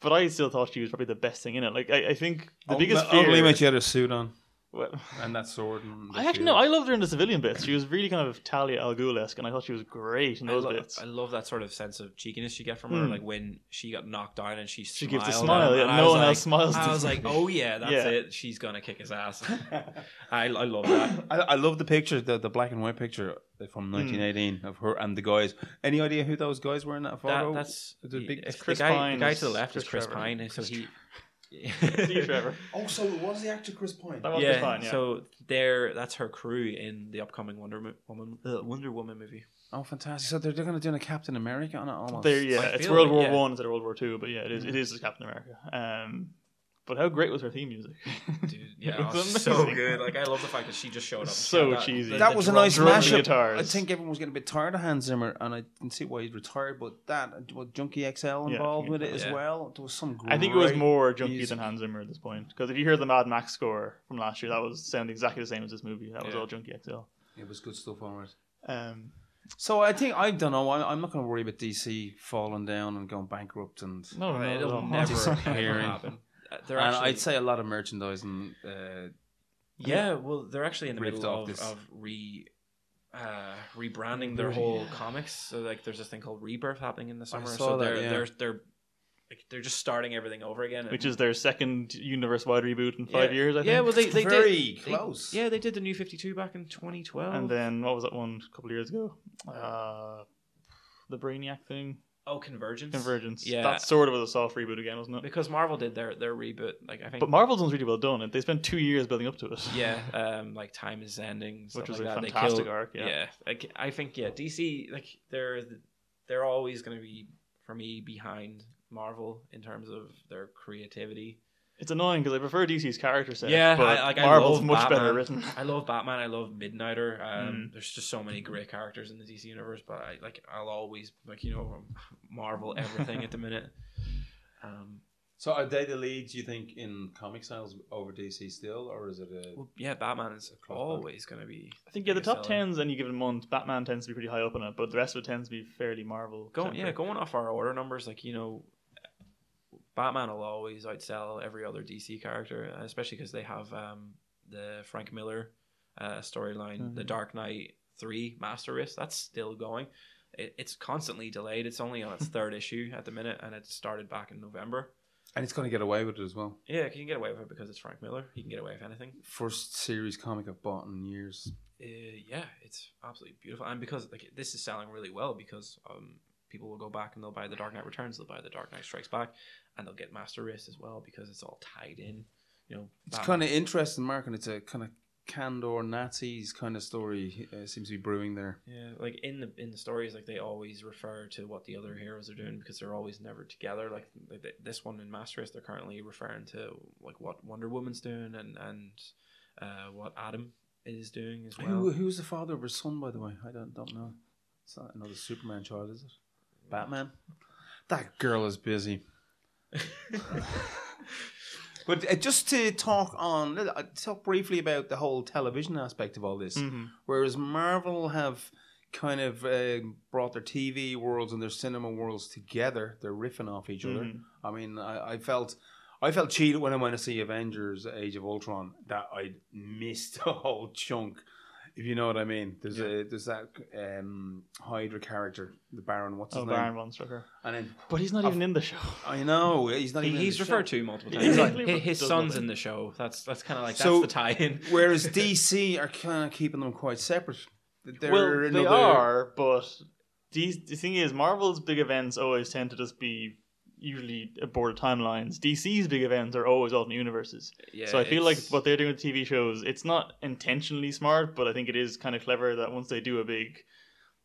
But I still thought she was probably the best thing in it. Like I, I think the biggest fear. Only when she had a suit on Well, and that sword. And [laughs] I actually shield. no, I loved her in the civilian bits. She was really kind of Talia al Ghul esque, and I thought she was great in I, those lo- bits. I love that sort of sense of cheekiness you get from her, hmm. like when she got knocked down and she She gives a smile, at him, yeah, and I no was one like, else smiles I was like, oh yeah, that's Yeah. it. She's gonna kick his ass. [laughs] I, I love that. I, I love the picture, the, the black and white picture from hmm. 1918 of her and the guys. Any idea who those guys were in that photo? that that's the big. if Chris the guy, Pine the guy is to the left Chris is Chris Trevor. Pine, so he. See, Trevor. Oh, so it was the actor Chris Pine. That was Chris yeah, Pine, yeah. so there, that's her crew in the upcoming Wonder Mo- Woman, uh, Wonder Woman movie. Oh, fantastic! So they're, they're going to do a Captain America on it almost. There, yeah, I it's World like, War yeah. One instead of World War Two, but yeah, it is. It is Captain America. Um, but how great was her theme music? Dude, yeah, [laughs] It it was was so amazing. good. Like I love the fact that she just showed up. So had cheesy. the- That the was a nice drum mashup. I think everyone was getting a bit tired of Hans Zimmer, and I can see why he's retired. But that, was Junkie XL involved with it as Yeah. well. There was some. Great I think it was more Junkie music. than Hans Zimmer at this point. Because if you hear the Mad Max score from last year, that was sound exactly the same as this movie. That was Yeah. all Junkie XL. It was good stuff on it. Um, So I think I don't know. I, I'm not going to worry about DC falling down and going bankrupt and. no, no, no, It'll no, never [laughs] Disappearing. happen. They're and actually, I'd say a lot of merchandising. Uh, yeah. Well, they're actually in the middle of, of re uh, rebranding their whole comics. So like, there's this thing called Rebirth happening in the summer. saw So that, they're yeah. they're they're like they're just starting everything over again. which is their second universe wide reboot in five Yeah. years, I think. Yeah, well, they, they Very did, close. They, yeah, they did the New Fifty Two back in 2012. and then what was that one a couple of years ago? Uh, the Brainiac thing, oh, Convergence. Convergence. Yeah, that sort of was a soft reboot again, wasn't it? because Marvel did their their reboot. Like I think. But Marvel's one's really well done. They spent two years building up to it. yeah, [laughs] um, like time is ending, Which was like a that. Fantastic killed- arc, yeah. like I think yeah, DC like they're they're always going to be for me behind Marvel in terms of their creativity. It's annoying because I prefer DC's character set. Yeah, but I, like Marvel's I love much Batman. better written. I love Batman. I love Midnighter. Um, Mm. There's just so many great characters in the DC universe, but I like I'll always like you know Marvel everything at the minute. [laughs] Um, So are they the leads you think in comic sales over DC still, or is it a? well, yeah, Batman is close always going to be. I think yeah, the biggest top seller. tens any given month, Batman tends to be pretty high up on it, but the rest of it tends to be fairly Marvel. Going yeah, going off our order numbers, like you know, Batman will always outsell every other DC character, especially because they have um, the Frank Miller uh, storyline, the Mhm. Dark Knight Three Master Race. That's still going. It, it's constantly delayed. It's only on its [laughs] third issue at the minute, and it started back in November. And it's going to get away with it as well. Yeah, you can get away with it because it's Frank Miller. He can get away with anything. First series comic I've bought in years. Uh, yeah, it's absolutely beautiful, and because like this is selling really well because um, people will go back and they'll buy the Dark Knight Returns, they'll buy the Dark Knight Strikes Back, and they'll get Master Race as well because it's all tied in. You know, It's kind of interesting, Mark, and it's a kind of Kandor Nazis kind of story uh, seems to be brewing there. yeah, like in the in the stories, like they always refer to what the other heroes are doing because they're always never together. Like, like th- this one in Master Race, they're currently referring to like what Wonder Woman's doing and and uh, what Adam is doing as well. Who, who's the father of her son, by the way? I don't don't know. It's not another Superman child, is it? Batman. That girl is busy. [laughs] but uh, just to talk on, uh, talk briefly about the whole television aspect of all this. Mhm. Whereas Marvel have kind of uh, brought their TV worlds and their cinema worlds together, they're riffing off each other. Mhm. I mean, I, I felt. I felt cheated when I went to see Avengers: Age of Ultron that I missed a whole chunk. If you know what I mean, there's a there's that um, Hydra character, the Baron. What's his Oh, name? Baron von Strucker. And then But he's not even in the show. [laughs] I know he's not He, even. in he's the referred show. to multiple times. exactly, His, his son's nothing. in the show. That's that's kind of like So- that's the tie-in. [laughs] Whereas DC are kind of keeping them quite separate. They're well, they another- are, but these, the thing is, Marvel's big events always tend to just be usually aborted timelines. DC's big events are always alternate universes. Yeah, so I feel like what they're doing with TV shows, it's not intentionally smart, but I think it is kind of clever that once they do a big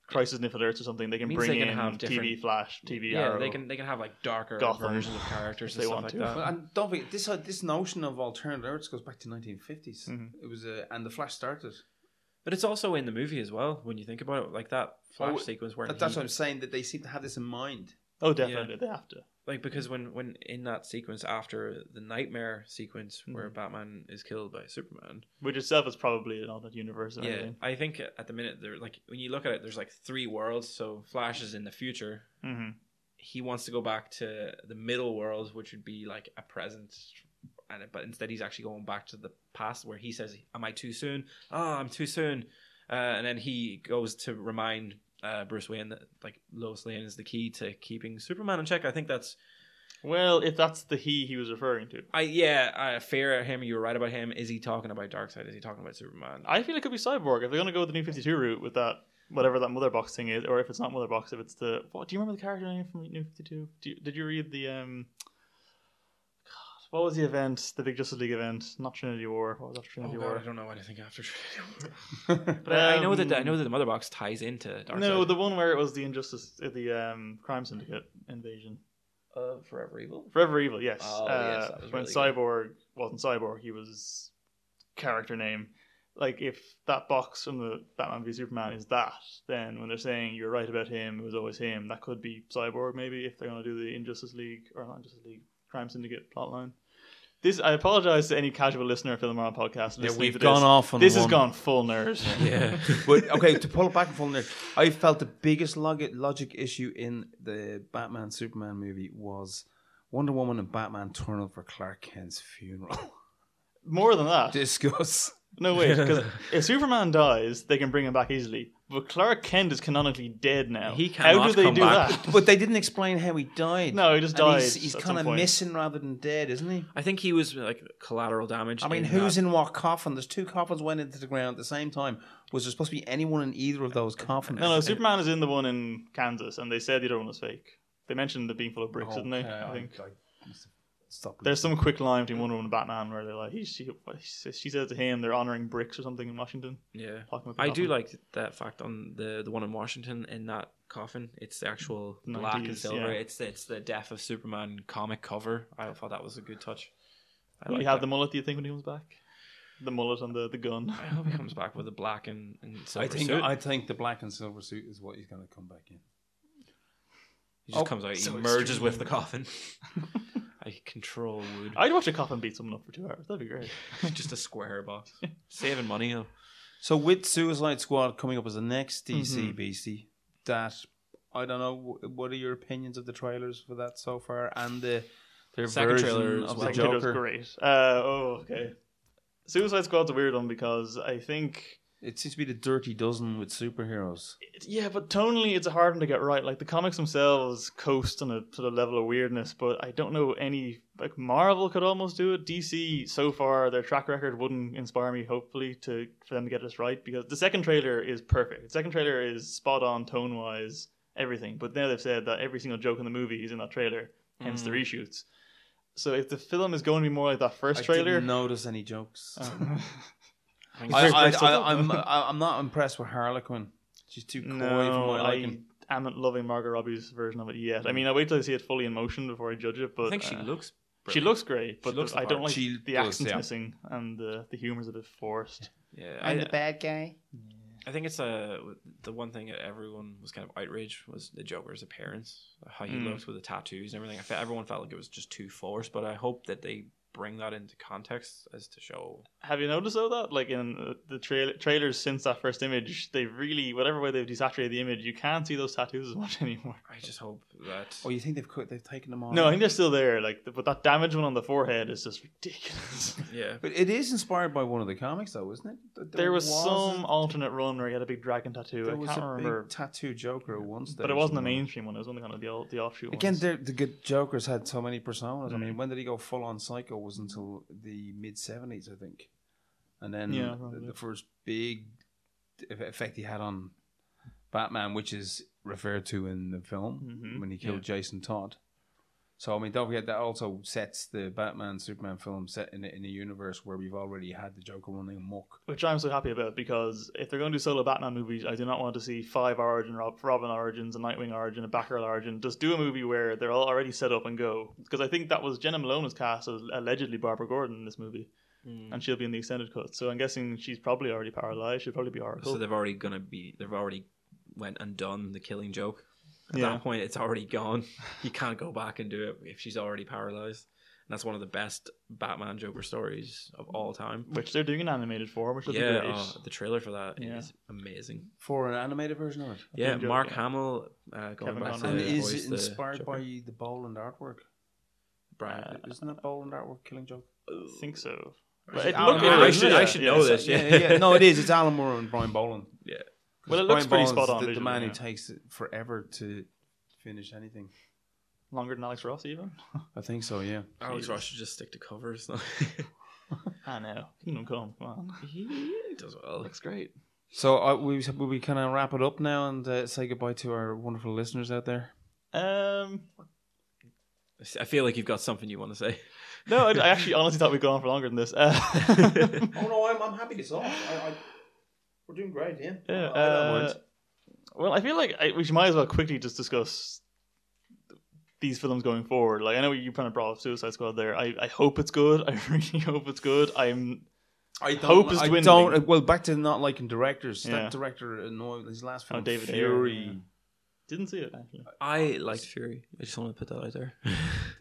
Crisis on Infinite Earths or something, they can bring they can in have TV Flash, TV yeah, Arrow. they can they can have like darker Gotham, versions of characters if and they stuff want like to. that. Well, and don't forget this. Uh, this notion of alternate Earths goes back to 1950s. Mhm. It was, uh, and the Flash started. But it's also in the movie as well when you think about it, like that flash Oh, sequence where That, that's he- what I'm saying. That they seem to have this in mind. oh, definitely, they have to. Like because when when in that sequence after the nightmare sequence where Mhm. Batman is killed by Superman. Which itself is probably an alternate universe Yeah, everything. I think at the minute they're like when you look at it, there's like three worlds. So Flash is in the future. hmm He wants to go back to the middle world, which would be like a present. And but instead, he's actually going back to the past, where he says, "Am I too soon? Oh, I'm too soon." Uh, and then he goes to remind uh, Bruce Wayne that like Lois Lane is the key to keeping Superman in check. I think that's Well, if that's the he he was referring to. I yeah, I fair at him. You were right about him. Is he talking about Darkseid? Is he talking about Superman? I feel it could be Cyborg if they're going to go with the new 52 route with that, whatever that Mother Box thing is, or if it's not Mother Box, if it's the. What, do you remember the character name from New 52? Did you read the. um what was the event, the big Justice League event? Not Trinity War. What was after Oh Trinity God, War? I don't know anything after Trinity War. [laughs] But I, I know that the, I know that the Mother Box ties into Darkseid. No, the one where it was the Injustice, uh, the um, Crime Syndicate invasion. uh, Forever Evil. Forever Evil, yes. Oh, uh, yes, that when really good. Cyborg wasn't Cyborg, he was character name. Like if that box from the Batman v Superman is that, then when they're saying you're right about him, it was always him. That could be Cyborg, maybe if they're going to do the Injustice League or not Injustice League Crime Syndicate plotline. This I apologize to any casual listener of Film on podcast. Yeah, listening we've to gone this. off on This has one. gone full nerd. [laughs] Yeah. [laughs] but okay, to pull it back and full there, I felt the biggest logic, logic issue in the Batman Superman movie was Wonder Woman and Batman turn up for Clark Kent's funeral. More than that, [laughs] Discuss. No, wait, because [laughs] if Superman dies, they can bring him back easily. But Clark Kent is canonically dead now. He How do they come do back. that? But they didn't explain how he died. No, he just And died He's, he's at kind of point. missing rather than dead, isn't he? I think he was like collateral damage. I mean, in who's that. in what coffin? There's two coffins went into the ground at the same time. Was there supposed to be anyone in either of those coffins? No, no, Superman is in the one in Kansas, and they said the other one was fake. They mentioned it being full of bricks, didn't they? I think. Stop. There's some quick line between Wonder Woman and Batman where they're like, he, she, she said to him, they're honoring bricks or something in Washington. Yeah, Talking about I do like that fact on the the one in Washington in that coffin. It's the actual black and silver. yeah. It's it's the Death of Superman comic cover. I thought that was a good touch. I Will like he have that. the mullet? Do you think when he comes back? The mullet and the, the gun. I hope he comes back with a black and, and silver I think suit. I think the black and silver suit is what he's going to come back in. He just Oh, comes out, he so merges with the coffin. [laughs] I control wood. I'd watch a coffin beat someone up for two hours. That'd be great. [laughs] just a square box. [laughs] Saving money. Though. So with Suicide Squad coming up as the next DC Mm-hmm. beastie, that I don't know. wh- What are your opinions of the trailers for that so far and the their Second version trailer as of well. the Second trailer's Joker? great. Uh, oh, okay. Suicide Squad's a weird one because I think It seems to be the dirty dozen with superheroes. Yeah, but tonally, it's a hard one to get right. Like the comics themselves coast on a sort of level of weirdness, but I don't know any. Like Marvel could almost do it. DC so far, their track record wouldn't inspire me. Hopefully, to for them to get this right because the second trailer is perfect. The second trailer is spot on tone wise, everything. But now they've said that every single joke in the movie is in that trailer, hence the hmm. reshoots. So if the film is going to be more like that first I trailer, didn't notice any jokes. Think oh. [laughs] I, It's very I, subtle. I, I'm [laughs] I, I'm not impressed with Harley Quinn. She's too coy for No, my I am not loving Margot Robbie's version of it yet. I mean, I wait till I see it fully in motion before I judge it. But I think she uh, looks. She looks great, but She looks the I don't like She the does, accent's yeah. missing and the the humor's a bit forced. [laughs] Yeah, I, bad guy. I think it's uh, the one thing that everyone was kind of outraged was the Joker's appearance, how he Mm. looked with the tattoos and everything. I fe- everyone felt like it was just too forced, but I hope that they bring that into context as to show. Have you noticed though that like in uh, the trail- trailers since that first image, they've really whatever way they've desaturated the image, you can't see those tattoos as much [laughs] anymore. I just hope that. Oh, you think they've cut, they've taken them off? No, I think they're still there. Like, but that damage one on the forehead is just ridiculous. [laughs] yeah, But it is inspired by one of the comics, though, isn't it? Th- there was some alternate run where he had a big dragon tattoo. There I was can't a remember, big tattoo Joker at once. but it wasn't the mainstream one. It was only kind of the the offshoot. Again, ones. they're- the good Jokers had so many personas. I Mm. mean, when did he go full on psycho? Was until the mid seventies, I think. And then Yeah, the, the first big effect he had on Batman, which is referred to in the film Mhm. when he killed Jason Todd. So I mean, don't forget that also sets the Batman Superman film set in a, in a universe where we've already had the Joker running amok. which I'm so happy about because if they're going to do solo Batman movies, I do not want to see five origin Robin origins, a Nightwing origin, a Batgirl origin. Just do a movie where they're all already set up and go. Because I think that was Jena Malone was cast as allegedly Barbara Gordon in this movie, Mm. and she'll be in the extended cut. So I'm guessing she's probably already paralyzed. She'll probably be Oracle. so they've already gonna be. They've already went and done the Killing Joke. At Yeah. that point, it's already gone. You can't go back and do it if she's already paralyzed. And that's one of the best Batman Joker stories of all time. which they're doing an animated form, which will yeah, oh, the trailer for that is Yeah. amazing. For an animated version of it. Yeah, Mark yeah. Hamill uh, going Kevin back to Conroy. And is it inspired Joker. by the Bolland artwork? Brian? Isn't that Bolland artwork Killing Joke? I think so. But it it Moore? I should- I should know so- this, Yeah, yeah. No, it is. It's [laughs] Alan Moore and Brian Bolland. yeah. Well, it Brian looks pretty spot on. The, the man yeah. who takes it forever to finish anything. longer than Alex Ross even. I think so. Yeah. Alex Jesus. Ross should just stick to covers. [laughs] I know. Kingdom Come. Come on. he does well. Looks great. So uh, we will we kind of wrap it up now and uh, say goodbye to our wonderful listeners out there. Um, I feel like you've got something you want to say. no, I, I actually honestly thought we'd go on for longer than this. Uh, [laughs] [laughs] Oh no, I'm, I'm happy to talk. I, I, we're doing great. Yeah. Yeah, I don't uh, mind. well, I feel like I, we should might as well quickly just discuss these films going forward. Like I know you kind of brought up Suicide Squad there. I, I hope it's good. [laughs] I really hope it's good. I'm I hope is I dwindling. don't. uh, Well, back to not liking directors. Yeah. That director annoyed his last Oh, film, David Ayer, Fury. yeah. didn't see it actually. I liked Fury. I just want to put that out there.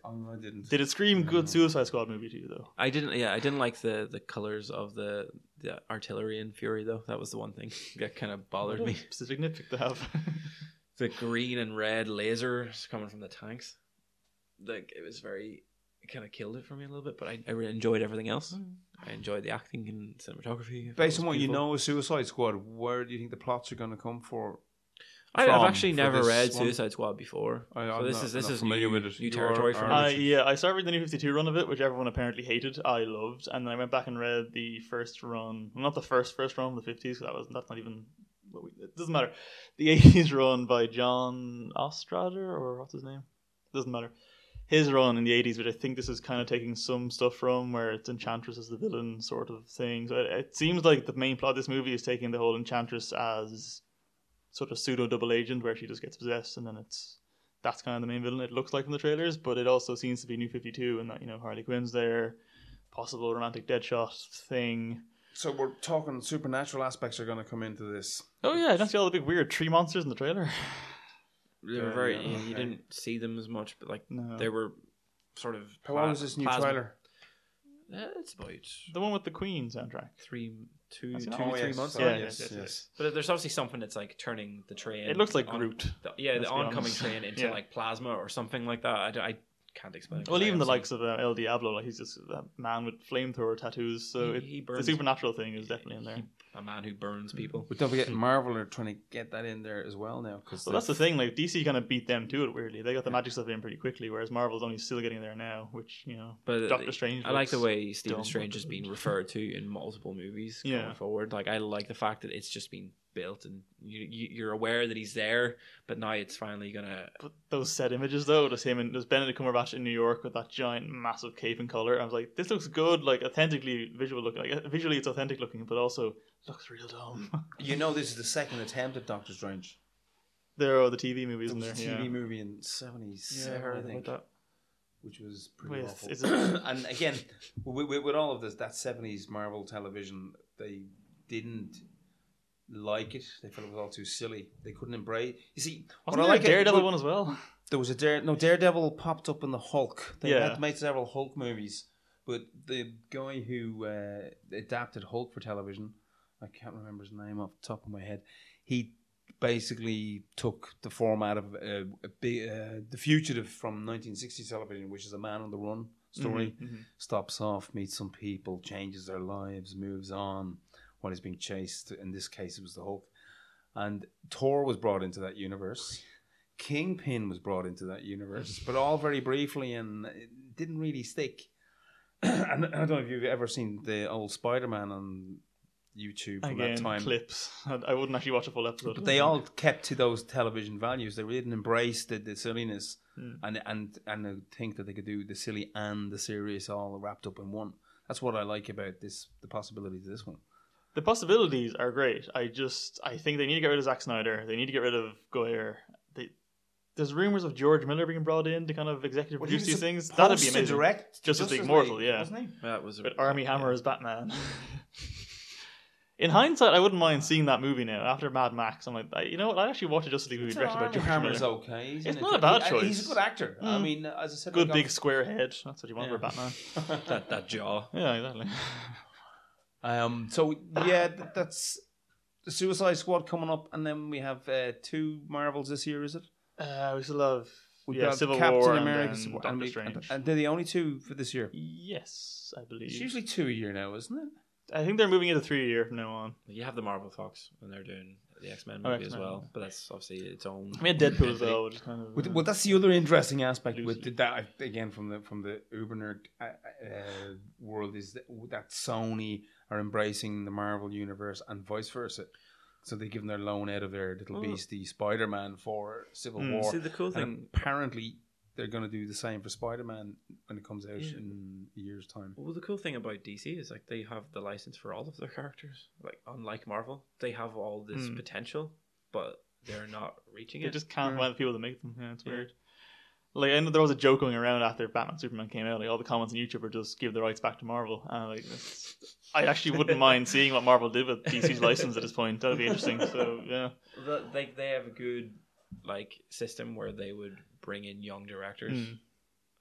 Oh, [laughs] I didn't. Did it scream good Suicide Squad movie to you though? I didn't. Yeah, I didn't like the the colors of the the artillery and Fury though. That was the one thing [laughs] that kind of bothered What me. Specific nitpick to have. The green and red lasers coming from the tanks, like it was very. It kind of killed it for me a little bit, but I, I really enjoyed everything else. Mm. I enjoyed the acting and cinematography. Based on was what you know of Suicide Squad, where do you think the plots are going to come for? I, from I've actually never read one? Suicide Squad before, I- so this not- is this is familiar new, with it. new territory for me. I yeah, I started reading the New Fifty Two run of it, which everyone apparently hated. I loved, and then I went back and read the first run, well, not the first first run, the fifties. That was that's not even. What we, it doesn't matter. The eighties run by John Ostrander or what's his name? Doesn't matter. His run in the eighties, which I think this is kind of taking some stuff from, where it's Enchantress as the villain sort of thing. So it, it seems like the main plot of this movie is taking the whole Enchantress as sort of pseudo double agent, where she just gets possessed, and then it's that's kind of the main villain. It looks like from the trailers, but it also seems to be New Fifty Two, and that you know Harley Quinn's there. possible romantic Deadshot thing. So we're talking supernatural aspects are going to come into this. Oh yeah, I don't see all the big weird tree monsters in the trailer. They were very. yeah, you, you didn't see them as much, but like No. they were sort of. How long is this new plasma- trailer? Uh, it's about The one with the Queen soundtrack. three, two, That's two, it. Oh, three yes, months. sorry, Yeah, yes, yes, yes, yes, But there's obviously something that's like turning the train. It looks like on- Groot. the- yeah, the oncoming honest. train into [laughs] Yeah. like plasma or something like that. I can't explain. it 'cause Well, even the likes of uh, El Diablo, like he's just a man with flamethrower tattoos. So He- it, he the supernatural thing is definitely in there. seen a man who burns people. But don't forget, Marvel are trying to get that in there as well now. Cause Well, that's the thing. Like DC kind of beat them to it weirdly. They got the magic stuff in pretty quickly, whereas Marvel's only still getting there now. Which you know, But uh, Doctor Strange. I like the way Stephen Strange but- has been referred to in multiple movies Yeah. going forward. Like I like the fact that it's just been built and you, you you're aware that he's there, but now it's finally gonna. But those set images though, there's him and there's Benedict Cumberbatch in New York with that giant, massive cape and collar. I was like, this looks good, like authentically visual looking. Like visually, it's authentic looking, but also looks real dumb. [laughs] You know, this is the second attempt at Doctor Strange. there are the TV movies There in was there. a TV yeah. movie in Yeah, I '77, heard I about think, that. which was pretty Wait, awful. it- [coughs] and again, with, with, with all of this, that '70s Marvel television, they didn't like it. They felt it was all too silly. They couldn't embrace. You see, Wasn't I there like a Daredevil it, one as well? There was a Dare, no Daredevil popped up in the Hulk. They Yeah. had made several Hulk movies, but the guy who uh, adapted Hulk for television, I can't remember his name off the top of my head. He basically took the format of uh, a big, uh, the fugitive from 1960s television, which is a man on the run story. Stops off, meets some people, changes their lives, moves on while he's being chased. In this case, it was the Hulk. And Thor was brought into that universe. Kingpin was brought into that universe, but all very briefly and it didn't really stick. [clears throat] and I don't know if you've ever seen the old Spider Man on YouTube from Again, that time. clips. I wouldn't actually watch a full episode. But they all kept to those television values. They didn't embrace the, the silliness and and and think that they could do the silly and the serious all wrapped up in one. That's what I like about this. The possibilities of this one. The possibilities are great. I just I think they need to get rid of Zack Snyder. They need to get rid of Goyer. They, there's rumors of George Miller being brought in to kind of executive produce these things. That'd be amazing. Direct Justice League Mortal, yeah. wasn't he? That was a, With Armie Hammer as Batman. [laughs] In hindsight, I wouldn't mind seeing that movie now. After Mad Max, I'm like, you know what? I'd actually watch a Justice League movie directed by Armie George Hammer's Miller. okay. He's It's in not it. a bad He- choice. He's a good actor. I Mm. mean, as I said, Good I big got- square head. That's what you want Yeah. for Batman. [laughs] that that jaw. Yeah, exactly. [laughs] Um. So yeah, th- that's the Suicide Squad coming up, and then we have uh, two Marvels this year. Is it? Uh, we still have We've yeah, got Civil Captain War America, and, Civil- then Doctor we- Strange. and they're the only two for this year. yes, I believe. It's usually two a year now, isn't it? I think they're moving into three a year from now on. You have the Marvel Fox and they're doing the X Men Oh, movie as X-Men, well, yeah. but that's obviously its own. I mean, Deadpool as well, which is [laughs] kind of. But, uh, well, that's the other interesting aspect with Loosely. that again from the from the Uber nerd uh, uh, world is that, that Sony are embracing the Marvel universe and vice versa. So they're giving their loan out of their little Oh. beastie Spider Man for Civil Mm. War. See, the cool And thing- apparently, they're going to do the same for Spider Man when it comes out Yeah. in a year's time. Well, the cool thing about DC is like they have the license for all of their characters. Like unlike Marvel, they have all this Hmm. potential, but they're not reaching they it. They just can't find the people that make them. Yeah, it's Yeah. weird. Like I know there was a joke going around after Batman Superman came out. Like all the comments on YouTube were just give the rights back to Marvel. And like, it's- I actually wouldn't [laughs] mind seeing what Marvel did with DC's license at this point. That'd be interesting. So yeah, The- they they have a good like system where they would bring in young directors. Mm.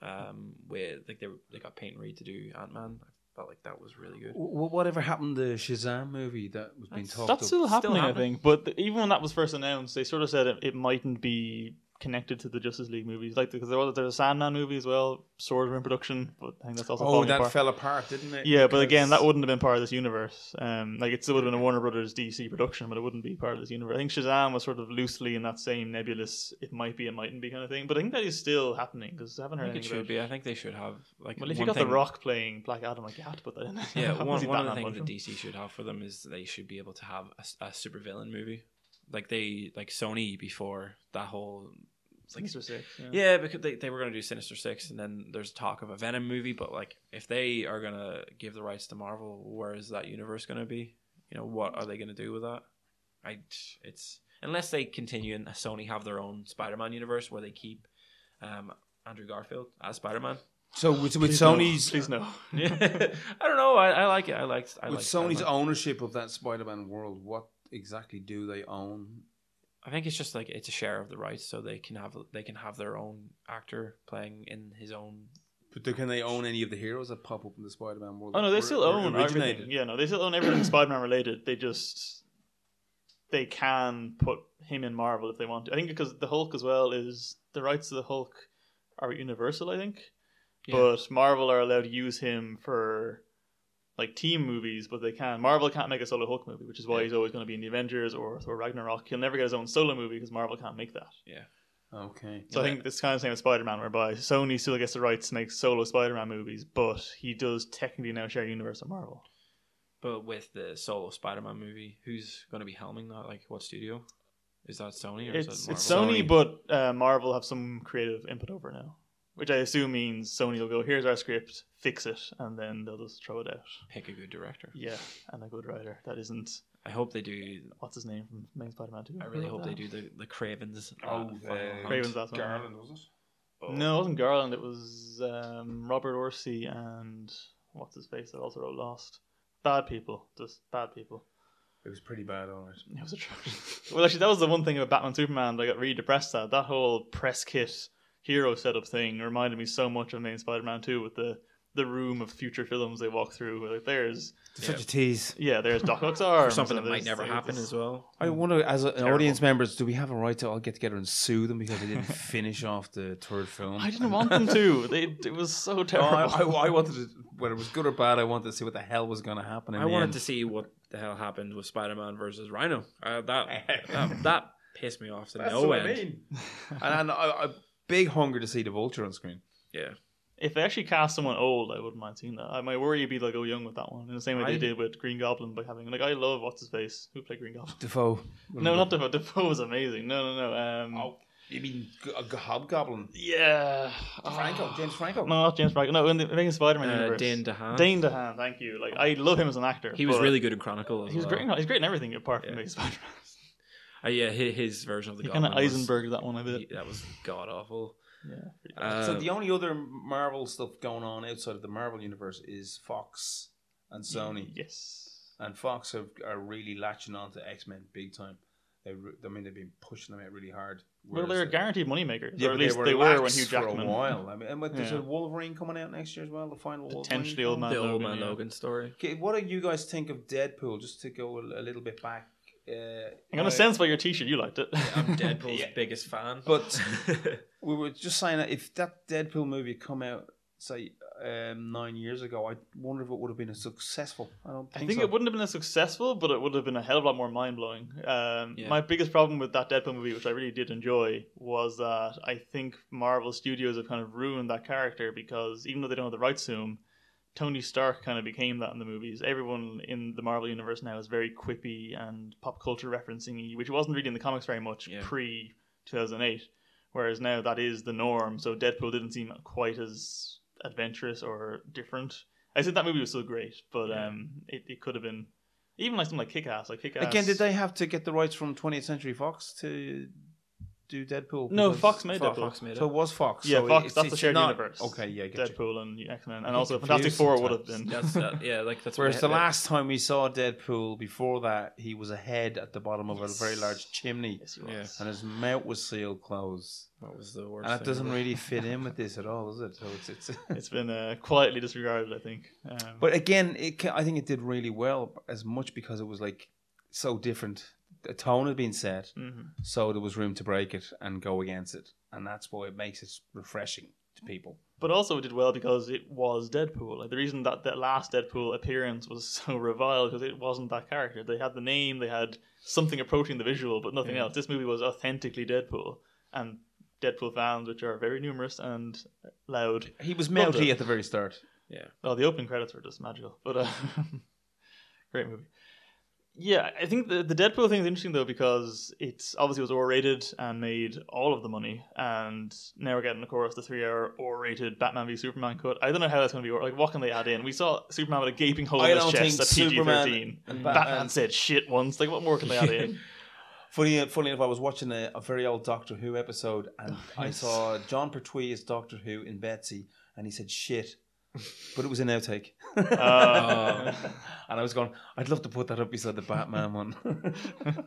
Um, where like they were- they got Peyton Reed to do Ant Man. I felt like that was really good. W- whatever happened to the Shazam movie that was being That's- talked that's up? still happening, I think. But even when that was first announced, they sort of said it, it mightn't be connected to the Justice League movies. Like because there was there's a Sandman movie as well. Swords were in production, but I think that's also Oh, that apart. fell apart, didn't it? Yeah, but again, that wouldn't have been part of this universe. Um, like it still would have been a Warner Brothers DC production, but it wouldn't be part of this universe. I think Shazam was sort of loosely in that same nebulous, it might be, it mightn't be kind of thing. But I think that is still happening because I haven't I heard think it should about. be. I think they should have like. Well, if you got thing- The Rock playing Black Adam, like you have to put that in. there. Yeah, I haven't one, seen one of the things that. DC should have for them is they should be able to have a, a supervillain movie, like they like Sony before that whole. Like, Sinister Six. Yeah. yeah, because they, they were going to do Sinister Six, and then there's talk of a Venom movie. But like, if they are going to give the rights to Marvel, where is that universe going to be? You know, what are they going to do with that? I it's unless they continue and Sony have their own Spider-Man universe where they keep um, Andrew Garfield as Spider-Man. So with, with Please no. Sony's please no. Yeah. [laughs] I don't know. I, I like it. I liked. I with liked Sony's Spider-Man. ownership of that Spider-Man world, what exactly do they own? I think it's just like it's a share of the rights, so they can have they can have their own actor playing in his own. But do- can they own any of the heroes that pop up in the Spider-Man world? Oh no, they Or- still or own originated? everything. Yeah, no, they still own everything Spider-Man related. They just they can put him in Marvel if they want to. I think because the Hulk as well is the rights to the Hulk are Universal. I think, Yeah. but Marvel are allowed to use him for like team movies, but they can. Marvel can't make a solo Hulk movie, which is why he's always going to be in the Avengers or Thor Ragnarok. He'll never get his own solo movie because Marvel can't make that. Yeah, Okay. So I think it's kind of the same with Spider-Man, whereby Sony still gets the rights to make solo Spider-Man movies, but he does technically now share universe with Marvel. but with the solo Spider-Man movie, who's going to be helming that? Like, what studio? Is that Sony or It's is that it's Marvel? Sony, but uh, Marvel have some creative input over now, which I assume means Sony will go, "Here's our script, fix it," and then they'll just throw it out. Pick a good director. Yeah, and a good writer that isn't I hope they do. what's his name from Main Spider-Man Two. I really hope they do the the Kravens. Oh, uh, Hunt. Kraven's last one. Garland was it? No, it wasn't Garland. It was um, Robert Orci and what's his face that also wrote Lost. Bad people, just bad people. It was pretty bad, all right. It It was atrocious. [laughs] well, actually, that was the one thing about Batman Superman that I got really depressed at. That whole press kit hero setup thing reminded me so much of main Spider-Man 2 with the the room of future films they walk through. Like there's Such a tease. yeah, there's Doc Ock's [laughs] arms. Something that might never happen as well. I wonder, as a, an Terrible. audience members, do we have a right to all get together and sue them because they didn't [laughs] finish off the third film? I didn't want them to. [laughs] They, it was so No, terrible. I, I, I wanted to, whether it was good or bad, I wanted to see what the hell was going to happen. In I the wanted end. to see what the hell happened with Spider-Man versus Rhino. Uh, that, that that pissed me off to That's no what end. I mean. and and I, I, big hunger to see the vulture on screen. Yeah, if they actually cast someone old, I wouldn't mind seeing that. I, my worry would be like go young with that one, in the same way I- they did with Green Goblin by having like I love what's his face who played Green Goblin. [laughs] Defoe. No, not Defoe. Defoe was amazing. No, no, no. Um, Oh, you mean G- a Hobgoblin? yeah, Franco, James Franco. No, not James Franco. No, in the Amazing Spider-Man uh, universe. Dane DeHaan. Dane DeHaan, thank you. Like I love him as an actor. he was really good in Chronicle. He was well. great. in- He's great in everything apart from Yeah. Amazing Spider-Man. Uh, yeah, his, his version of the He kind of Goblin was- Eisenberg that one a bit. he- that was god awful. Yeah. Uh, so the only other Marvel stuff going on outside of the Marvel universe is Fox and Sony. Yes. And Fox have, are really latching on to X Men big time. They, I mean, they've been pushing them out really hard. Well, they're the- guaranteed moneymakers. Yeah, or at least they they were, were, when lax Hugh for Jackman. a while. I mean, and with- there's Yeah. a Wolverine coming out next year as well. The final Potentially Wolverine Old Man the old Logan, man yeah. Logan story. Okay, what do you guys think of Deadpool? Just to go a, a little bit back. Uh, I'm gonna I- sense by your T-shirt you liked it. I'm [laughs] Deadpool's Yeah. biggest fan. But [laughs] we were just saying that if that Deadpool movie had come out, say, um, nine years ago, I wonder if it would have been a successful. I don't I think, think so. it wouldn't have been as successful, but it would have been a hell of a lot more mind blowing. Um, Yeah. My biggest problem with that Deadpool movie, which I really did enjoy, was that I think Marvel Studios have kind of ruined that character because even though they don't have the rights to him, Tony Stark kind of became that in the movies. Everyone in the Marvel universe now is very quippy and pop culture referencing, which wasn't really in the comics very much Yeah. pre 2008. Whereas now that is the norm. So Deadpool didn't seem quite as adventurous or different. I said that movie was still great, but Yeah. um, it, it could have been even like something like Kick Ass. Like Kick Ass. Again, did they have to get the rights from 20th Century Fox to do Deadpool? No, Because- Fox made Fox- Deadpool. Fox made it. So it was Fox. Yeah, so Fox. it's- that's the shared not- universe. Okay, yeah, I get you. Deadpool and X Men, and get also confused Fantastic Four would have been. That's that. Yeah, like that's. Whereas what the they- last time we saw Deadpool, before that, he was a head at the bottom of a very large chimney, Yes, he Yeah. was. and his mouth was sealed closed. That was the worst. And it thing doesn't ever. really [laughs] fit in with this at all, does it? So it's, it's [laughs] It's been uh, quietly disregarded, I think. Um, But again, it, ca- I think it did really well, as much because it was like so different. The tone had been set, mhm. so there was room to break it and go against it, and that's why it makes it refreshing to people. But also it did well because it was Deadpool. Like the reason that that last Deadpool appearance was [laughs] so reviled because it wasn't that character. They had the name, they had something approaching the visual, but nothing else. This movie was authentically Deadpool, and Deadpool fans, which are very numerous and loud. He was melty at the very start. Yeah. Oh, the opening credits were just magical. But uh, [laughs] great movie. Yeah, I think the the Deadpool thing is interesting though because it's obviously was R rated and made all of the money, and now we're getting of course the three hour R rated Batman v Superman cut. I don't know how that's going to be. Like, what can they add in? We saw Superman with a gaping hole in his chest at PG Superman thirteen. and Batman, Batman- said shit once. Like, what more can they add in? [laughs] Funny, funny enough, I was watching a, a very old Doctor Who episode, and oh, I yes. saw Jon Pertwee as Doctor Who in Betsy, and he said shit, but it was an outtake. Uh, [laughs] and I was going, I'd love to put that up beside the Batman one. [laughs]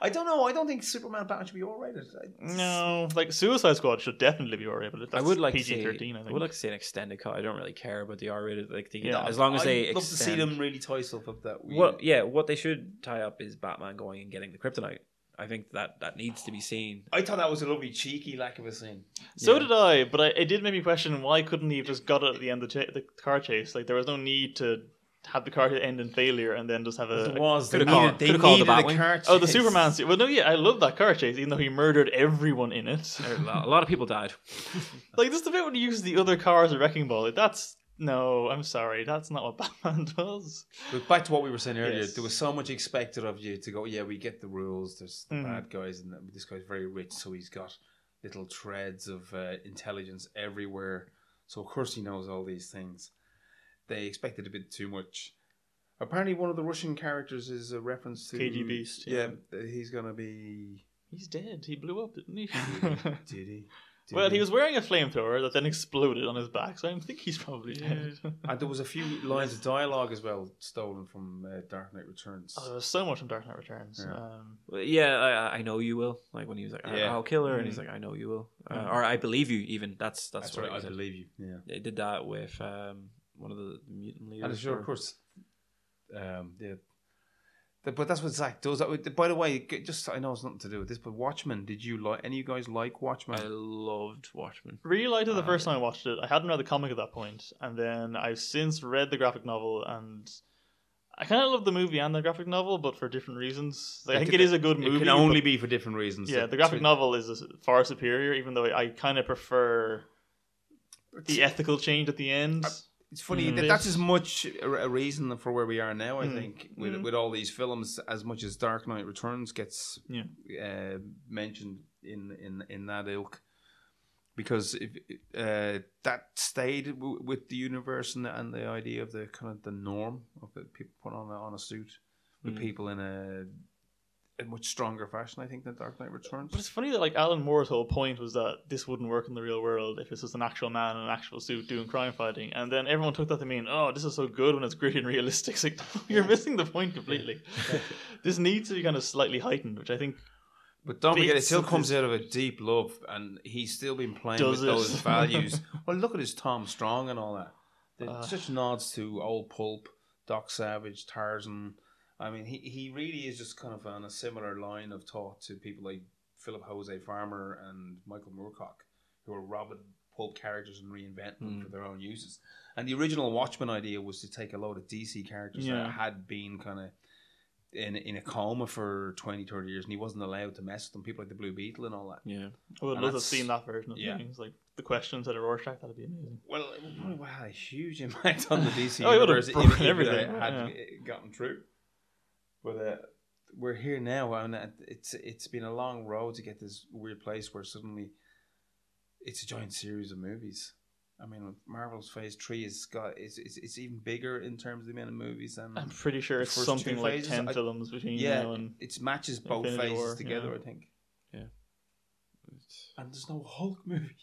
I don't know. I don't think Superman Batman should be all rated. no, like Suicide Squad should definitely be R rated. I would like to PG see. thirteen. I I would like to see an extended cut. I don't really care about the R-rated. Like, the, Yeah, as long as they I'd love to see them really tie stuff up that. We, Well, yeah, what they should tie up is Batman going and getting the kryptonite. I think that that needs to be seen. I thought that was a lovely cheeky lack of a scene. So Yeah. did I, but I, it did make me question why couldn't he have just got it at the end of the, ch- the car chase? Like there was no need to have the car end in failure and then just have a. It was. They Could've needed, they could've the needed a Batwing. car Oh, the. Superman. Well, no, yeah, I love that car chase, even though he murdered everyone in it. A lot, a lot of people died. [laughs] like just the bit when he uses the other car as a wrecking ball. Like, that's no, I'm sorry, that's not what [laughs] Batman does. But back to what we were saying earlier, Yes. there was so much expected of you to go. Yeah, we get the rules. There's the Mhm. bad guys, and this guy's very rich, so he's got little threads of uh, intelligence everywhere. So of course he knows all these things. They expected a bit too much. Apparently, one of the Russian characters is a reference to KGBeast, Yeah, yeah. he's gonna be. He's dead. He blew up, didn't he? Did he? Did [laughs] well, he was wearing a flamethrower that then exploded on his back, so I think he's probably dead. And there was a few [laughs] lines of dialogue as well stolen from uh, Dark Knight Returns. Oh, there was so much from Dark Knight Returns. Yeah. Um, Well, Yeah, I, I know you will. Like when he was like, Yeah. "I'll kill her," and he's like, "I know you will," uh, or "I believe you." Even that's that's, That's what right. I believe you. Yeah. They did that with um, one of the mutant leaders. And sure, or- of course, um, yeah. The- But that's what Zack does. That- By the way, just I know it's nothing to do with this, but Watchmen. Did you like any of you guys like Watchmen? I loved Watchmen. really liked it the Uh, first time I watched it. I hadn't read the comic at that point, and then I've since read the graphic novel, and I kind of love the movie and the graphic novel, but for different reasons. Like, I think it is a good movie. It can only be for different reasons. yeah. The graphic novel is far superior, even though I kind of prefer the ethical change at the end. It's funny Mm. that that's as much a reason for where we are now. I Mm. think with Mm. with all these films, as much as Dark Knight Returns gets Yeah. uh, mentioned in in in that ilk, because if uh, that stayed w- with the universe and the, and the idea of the kind of the norm of people put on a, on a suit with Mm. people in a a much stronger fashion, I think, than Dark Knight Returns. But it's funny that like Alan Moore's whole point was that this wouldn't work in the real world if this was an actual man in an actual suit doing crime fighting, and then everyone took that to mean, oh, this is so good when it's gritty and realistic. It's [laughs] like [laughs] you're missing the point completely. [laughs] this needs to be kind of slightly heightened, which I think But don't forget, it still comes out of a deep love, and he's still been playing with it? those values. well, look at his Tom Strong and all that. They're Uh. such nods to old Pulp, Doc Savage, Tarzan. I mean, he, he really is just kind of on a similar line of thought to people like Philip Jose Farmer and Michael Moorcock, who are robbing pulp characters and reinventing them hmm. for their own uses. And the original Watchmen idea was to take a load of DC characters Yeah. that had been kind of in in a coma for 20, 30 years, and he wasn't allowed to mess with them. People like the Blue Beetle and all that. Yeah, I would And love to have seen that version of yeah. things. Like the questions that are Rorschach, that'd be amazing. Well, it probably would have had a huge [laughs] impact on the DC Oh, universe if, it had yeah. gotten true. But uh, we're here now, and uh, it's it's been a long road to get this weird place where suddenly it's a giant series of movies. I mean, Marvel's Phase Three is got it's, it's it's even bigger in terms of the amount of movies than I'm pretty sure it's something like phases, ten I- films between yeah, now and. it matches both Infinity phases War, together. yeah. I think. Yeah. And there's no Hulk movie.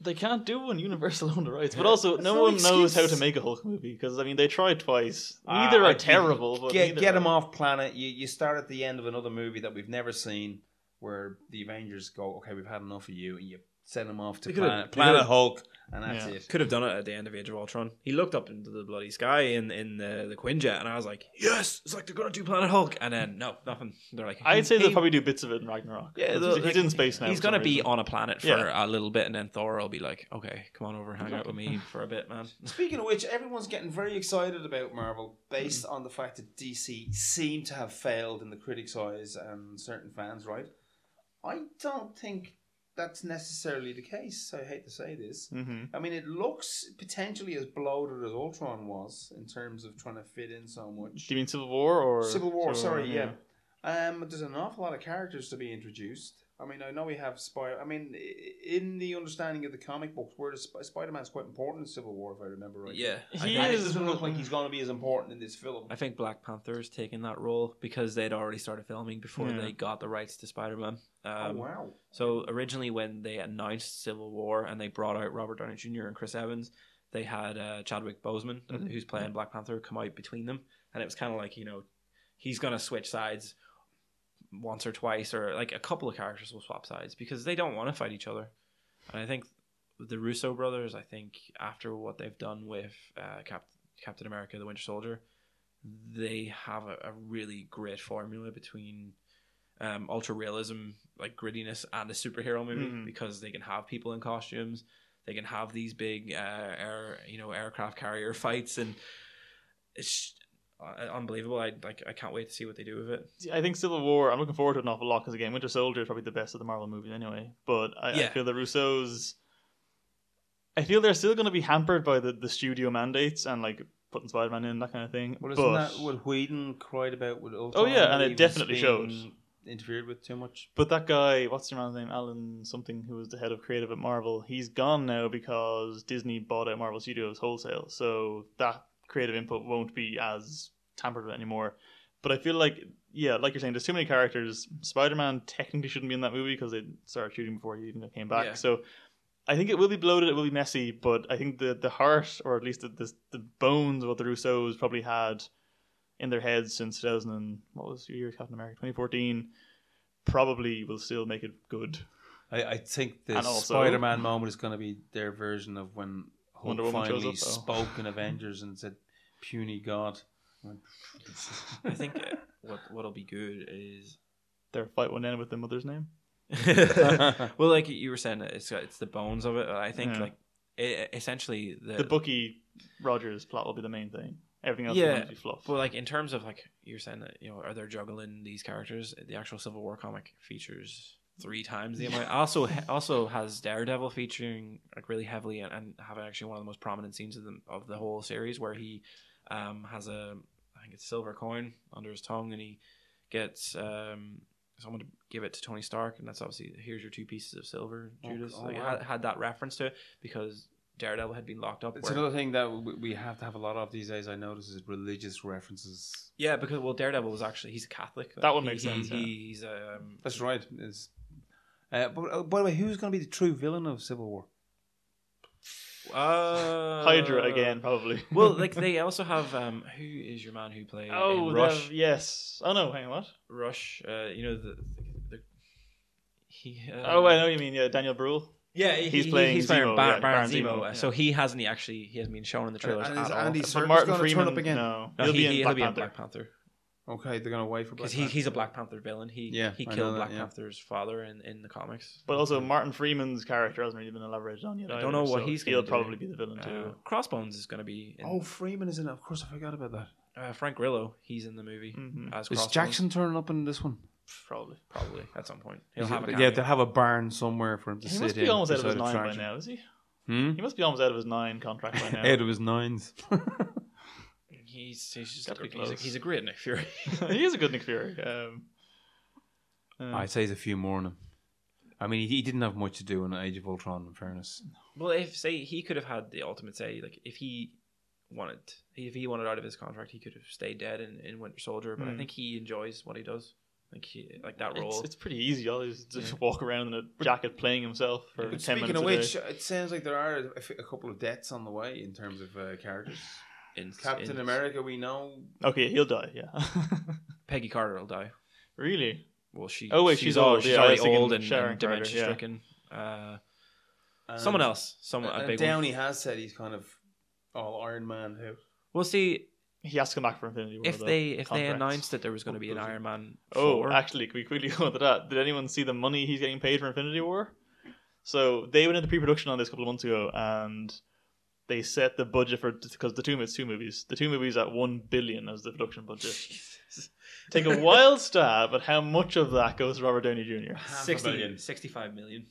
They can't do one. Universal [laughs] own the rights, but also That's no no one knows how to make a Hulk movie because I mean they tried twice. Ah, Neither I- are terrible, but get neither get are- them off planet. You you start at the end of another movie that we've never seen, where the Avengers go, okay, we've had enough of you, and you send them off to They could've- planet, they planet could've- Hulk, and that's Yeah. it. could have done it at the end of Age of Ultron. He looked up into the bloody sky in in the the Quinjet, and I was like, "Yes, it's like they're gonna do Planet Hulk." And then no, nothing. They're like, I'd say he- they'll probably do bits of it in Ragnarok. Yeah, he's, like, in space now. He's gonna be reason. on a planet for Yeah. a little bit, and then Thor will be like, "Okay, come on over, hang out with me [laughs] for a bit, man." Speaking of which, everyone's getting very excited about Marvel based on the fact that DC seem to have failed in the critics' eyes and certain fans, right? I don't think that's necessarily the case. I hate to say this. Mhm. I mean, it looks potentially as bloated as Ultron was in terms of trying to fit in so much. Do you mean Civil War or Civil War, sorry, yeah. Um, there's an awful lot of characters to be introduced. I mean, I know we have Spider. I mean, in the understanding of the comic books, where Sp- Spider Man's quite important in Civil War, if I remember right. Yeah, He and it is- doesn't look like he's going to be as important in this film. I think Black Panther's taking that role because they'd already started filming before Yeah. they got the rights to Spider Man. oh Um, wow! So originally, when they announced Civil War and they brought out Robert Downey Jr. and Chris Evans, they had uh, Chadwick Boseman, uh, who's playing Black Panther, come out between them, and it was kind of like you know, he's gonna switch sides once or twice, or like a couple of characters will swap sides because they don't want to fight each other. And I think the Russo brothers, I think after what they've done with uh, Cap- Captain America: The Winter Soldier, they have a, a really great formula between um, ultra realism, like grittiness, and a superhero movie Mhm. because they can have people in costumes, they can have these big uh, air, you know, aircraft carrier fights, and it's uh, unbelievable. I like, I can't wait to see what they do with it. I think Civil War. I'm looking forward to it an awful lot because again, Winter Soldier is probably the best of the Marvel movies anyway. But I, I feel the Russos. I feel they're still going to be hampered by the, the studio mandates and like putting Spider Man in that kind of thing. Well, isn't but that what Whedon cried about with Ultron? Oh, yeah, and it definitely being shows. Interfered with too much. but that guy, what's your man's name? Alan something, who was the head of creative at Marvel. He's gone now because Disney bought out Marvel Studios wholesale. So that creative input won't be as tampered with anymore. But I feel like, yeah, like you're saying, there's too many characters. Spider Man technically shouldn't be in that movie because they started shooting before he even came back. Yeah. So I think it will be bloated, it will be messy, but I think the, the heart, or at least the, the, the bones of what the Russos probably had in their heads since 2000 and what was your year Captain America 2014 probably will still make it good. I, I think the Spider-Man moment is going to be their version of when Hulk Wonder Woman shows finally up, though. spoke in Avengers and said, "Puny God." I think uh, what what'll be good is Their fight went end with the mother's name. [laughs] well, like you were saying, it's it's the bones of it. I think Yeah. like it, essentially the, The Bucky Rogers plot will be the main thing. Everything else Yeah, will be fluff. But like in terms of like you're saying that you know are they juggling these characters? The actual Civil War comic features three times the amount. Also also has Daredevil featuring like really heavily and, and having actually one of the most prominent scenes of the of the whole series where he um has a I think it's a silver coin under his tongue and he gets um someone to give it to Tony Stark and that's obviously here's your two pieces of silver Oh, Judas oh, like, wow. had, had that reference to it because Daredevil had been locked up It's where- another thing that we we have to have a lot of these days. I notice is religious references. Yeah, because well, Daredevil was actually he's a Catholic. That would He- make he- sense, yeah. He's um, That's right. Is uh, but uh, by the way, who's going to be the true villain of Civil War? uh, Hydra again, probably. [laughs] well, like [laughs] they also have um, who is your man who played oh, Rush. Rush? yes. Oh no, hang on, what? Rush, uh, you know the, the he. Uh, oh, I know what you mean. Yeah, Daniel Bruhl. Yeah, he- He's playing he's playing Zemo, Bar- yeah, Baron Baron Zemo. Zemo, uh, yeah. So he hasn't he actually he hasn't been shown in the trailers And is at all. Andy But Serkis Martin gonna turn Freeman, up again? No, No, he'll he, be in he'll Black be in Black Panther Okay, they're going to wait for Black because he, he's a Black Panther villain. He Yeah, he I know killed that, Black yeah. Panther's father in, in the comics. But also, Martin Freeman's character hasn't really been elaborated on yet. I don't know what so he's He'll gonna do. probably be the villain too. Uh, Crossbones is going to be. In, Oh, Freeman is in it. Of course, I forgot about that. uh, Frank Grillo. He's in the movie Mhm. as Is Jackson turning up in this one? Probably. probably at some point. He'll Is have it- a yeah, they'll have a barn somewhere for him to He sit must be almost out of his beside a nine by now, is he? Hmm? He must be almost out of his nine contract by [laughs] now. Out of his nines. [laughs] He's he's just Gotta he's a, he's a great Nick Fury. [laughs] he is a good Nick Fury. Um, uh, I'd say he's a few more on him. I mean, he, he didn't have much to do in Age of Ultron, in fairness. well, if say he could have had the ultimate say, like if he wanted, if he wanted out of his contract, he could have stayed dead in, in Winter Soldier. But I Hmm. think he enjoys what he does. Like he like that it's, role. it's pretty easy. All he's just walk around in a jacket playing himself for But ten speaking minutes of a which, day. it sounds like there are a couple of deaths on the way in terms of uh, characters. In, Captain in- America, we know. Okay, he'll die. Yeah. [laughs] Peggy Carter will die. really? Well, she. Oh, wait, she's old. She's Yeah, I already old and, and Carter, dementia yeah. stricken. Uh, and- someone else, someone a And big Downey one. has said he's kind of all Iron Man. Who? We'll see He has to come back for Infinity War. if though. they if they announced that there was going to be an Iron Man. Oh, 4, actually, can we quickly [laughs] go into that? Did anyone see the money he's getting paid for Infinity War? So they went into pre-production on this a couple of months ago, and they set the budget for because the two it's two movies. The two movies at one billion as the production budget. Take a wild stab at how much of that goes to Robert Downey Jr. Half a 60, billion. 65 million.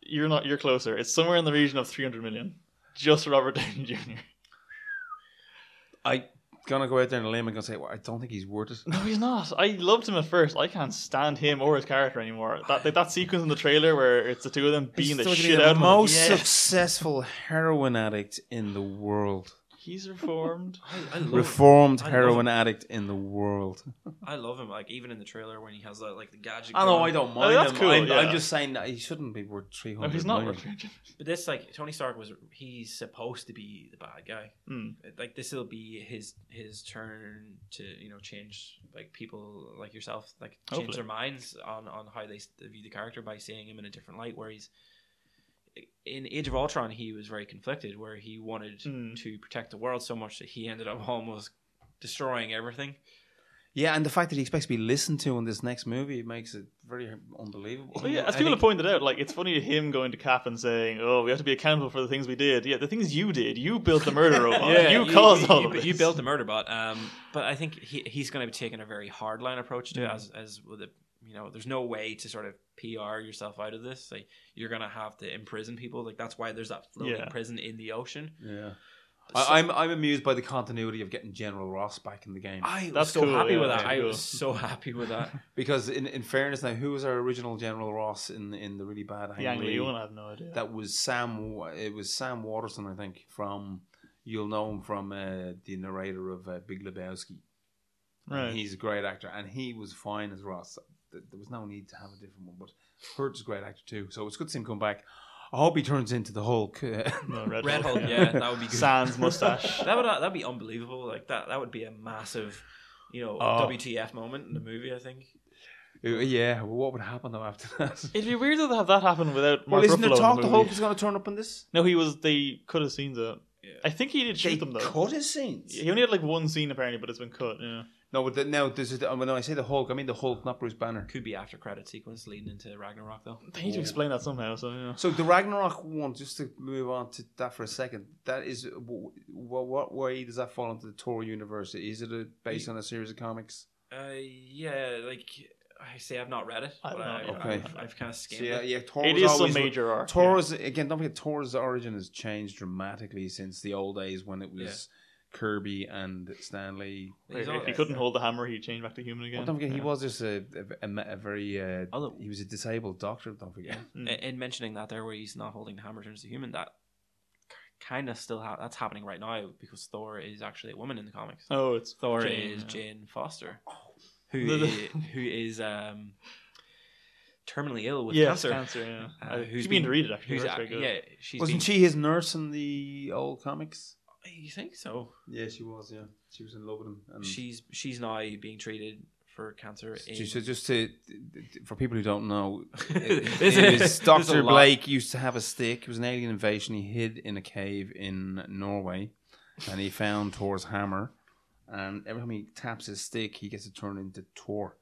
You're not. You're closer. It's somewhere in the region of three hundred million just Robert Downey Jr. I gonna go out there on a limb and gonna say, well, I don't think he's worth it. No, he's not. I loved him at first. I can't stand him or his character anymore. That like, that sequence in the trailer where it's the two of them beating the shit the out of him. most Yes. successful heroin addict in the world. He's reformed. [laughs] I, I love Reformed I love heroin him. addict in the world. [laughs] I love him. Like even in the trailer when he has that like the gadget. I know gun. I don't Oh, mind that's him. cool, I'm, yeah. I'm just saying that he shouldn't be worth three hundred. No, he's not million. worth changing. But this like Tony Stark was he's supposed to be the bad guy. Hmm. Like this will be his his turn to you know change like people like yourself like change Hopefully. their minds on on how they s- view the character by seeing him in a different light. Where he's in Age of Ultron, he was very conflicted, where he wanted Hmm. to protect the world so much that he ended up [laughs] almost destroying everything. Yeah, and the fact that he expects to be listened to in this next movie makes it very unbelievable. But yeah, as I people think- have pointed out, like it's funny to him going to Cap and saying, "Oh, we have to be accountable for the things we did." Yeah, the things you did, you built the murder [laughs] robot. you, caused all you, of this. you built the [laughs] murder bot. Um, but I think he, he's going to be taking a very hard line approach to it, as as with it. You know, there's no way to sort of PR yourself out of this. Like you're going to have to imprison people. Like that's why there's that floating Yeah. prison in the ocean. Yeah. I, I'm I'm amused by the continuity of getting General Ross back in the game I was That's so cool, happy yeah, with that. that's I cool. was so happy with that. [laughs] because in, in fairness now, who was our original General Ross in in the really bad Ang Yang Lee? Lee one, I have no idea. That was Sam. It was Sam Waterson, I think. From you'll know him from uh, the narrator of uh, Big Lebowski. right. He's a great actor, and he was fine as Ross. Th- There was no need to have a different one, but Hurt is a great actor too. So it's good to see him come back. I hope he turns into the Hulk. [laughs] No, Red, Red Hulk. Hulk, yeah, that would be [laughs] good. Sans mustache. [laughs] That would uh, that'd be unbelievable. Like that that would be a massive, you know, Oh. WTF moment in the movie. I think. Uh, yeah, well, what would happen though after that? It'd be weird to have that happen without Mark well, isn't there Ruffalo in talk the the. Hulk is going to turn up in this? No, he was. They could have seen out. Yeah. I think he did shoot them though. cut his scenes. He only had like one scene apparently, but it's been cut. Yeah. No, but the, now this is the, when I say the Hulk, I mean the Hulk, not Bruce Banner. Could be after credit sequence leading into Ragnarok though. They need to explain that somehow. So yeah. So the Ragnarok one, just to move on to that for a second, that is w- w- what way does that fall into the Thor universe? Is it a, based on a series of comics? Uh, yeah, like I say, I've not read it, I but don't I, know. Okay. I've, I've kind of skimmed So yeah, it. yeah, Thor It was is some major arc. Thor's again. Don't forget, Thor's origin has changed dramatically since the old days when it was Kirby and Stanley. He's If all- he couldn't hold the hammer, he changed back to human again. Well, don't forget, he was just a, a, a- a very. Uh, Although- he was a disabled doctor. Don't forget. Mm. In- In mentioning that there, where he's not holding the hammer turns to human, that kind of still ha- that's happening right now because Thor is actually a woman in the comics. Oh, it's Thor Jane, is yeah. Jane Foster, who is, who is um, terminally ill with yeah, cancer. cancer. Yeah. Uh, Uh, who's who's been been- to read it actually? Who's That's a- very good. yeah, she's Wasn't been, she his nurse in the old comics? You think so? Yeah, she was. Yeah, she was in love with him. And She's she's now being treated for cancer. In, So just to for people who don't know, [laughs] This it is- is this is a Doctor. Blake used to have a stick. It was an alien invasion. He hid in a cave in Norway, and he found Thor's hammer. And every time he taps his stick, he gets to turn into Tor.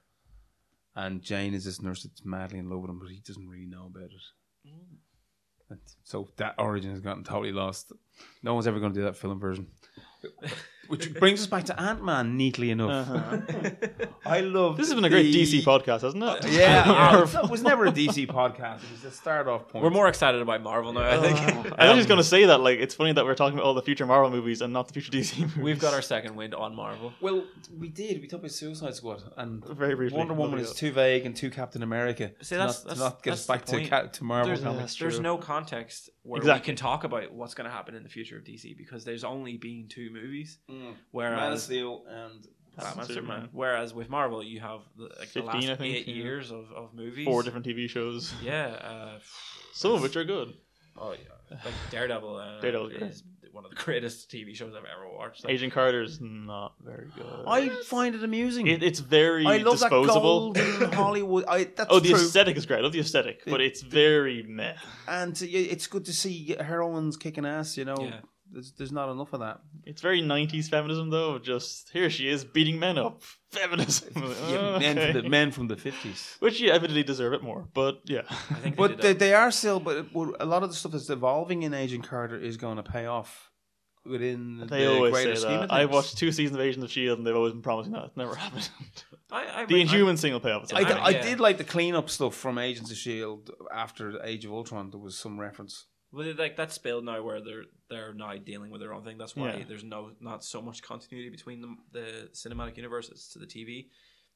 And Jane is this nurse that's madly in love with him, but he doesn't really know about it. Mm. And So that origin has gotten totally lost. No one's ever going to do that film version. [laughs] Which brings us back to Ant Man, neatly enough. I love. Uh-huh. This has been a great DC podcast, hasn't it? Yeah, [laughs] it was never a DC podcast. It was a start off point. We're more excited about Marvel now. I think [laughs] I was just going to say that. Like, it's funny that we're talking about all the future Marvel movies and not the future DC movies. we've got our second wind on Marvel. Well, we did. We talked about Suicide Squad and Very briefly. Wonder Woman Nobody is too vague and too Captain America. See, to that's- not, to that's- not get that's us back the to, point. ca- to Marvel There's, Yeah, comics. there's no context where Exactly. we can talk about what's going to happen in the future of DC because there's only been two movies. Mm. Man of Whereas Steel and Batman, Superman. Superman. Whereas with Marvel, you have the, like, the 15, last think, eight yeah. years of, of movies. four different TV shows, Yeah. Uh, some of which are good. oh yeah. Like Daredevil. Uh, Daredevil's great. is one of the [laughs] greatest TV shows I've ever watched. Like, Agent Carter's not very good. I find it amusing. it, it's very I love disposable. that golden [laughs] Hollywood. I, that's oh, the true. aesthetic is great. I love the aesthetic, but it's very meh. and uh, it's good to see heroines kicking ass. You know, Yeah. There's, there's not enough of that. It's very 90s feminism, though. Just here she is beating men up. [laughs] Feminism. Yeah, [laughs] men, from the, men from the fifties. Which, yeah, evidently deserve it more. But, yeah. I think they But did they, they are still. But but a lot of the stuff that's evolving in Agent Carter is going to pay off within They the always greater say scheme that. of I things. watched two seasons of Agents of S.H.I.E.L.D. and they've always been promising that. It's never [laughs] happened. I, I, the I- Inhumans thing will pay off. at I. I yeah. did like the cleanup stuff from Agents of Shield after Age of Ultron. There was some reference. Well, like that's spilled now where they're they're now dealing with their own thing. That's why Yeah. there's no not so much continuity between the the cinematic universes to the TV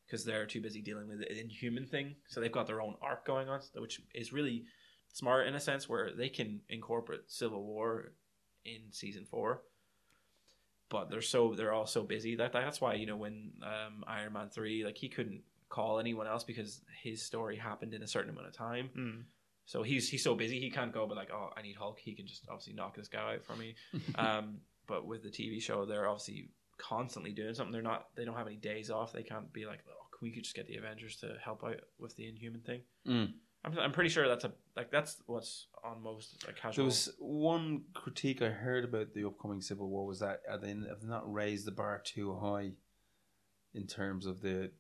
because they're too busy dealing with the inhuman thing. So they've got their own arc going on, which is really smart in a sense where they can incorporate Civil War in season four. But they're so they're all so busy that that's why you know when um, Iron Man three like he couldn't call anyone else because his story happened in a certain amount of time. Mm. So he's he's so busy he can't go, but like, oh, I need Hulk. He can just obviously knock this guy out for me. [laughs] um, but with the TV show, they're obviously constantly doing something. They're not. They don't have any days off. They can't be like, oh, we could just get the Avengers to help out with the Inhuman thing. Mm. I'm, I'm pretty sure that's a like that's what's on most like casual. There was one critique I heard about the upcoming Civil War was that are they, have they not raised the bar too high in terms of the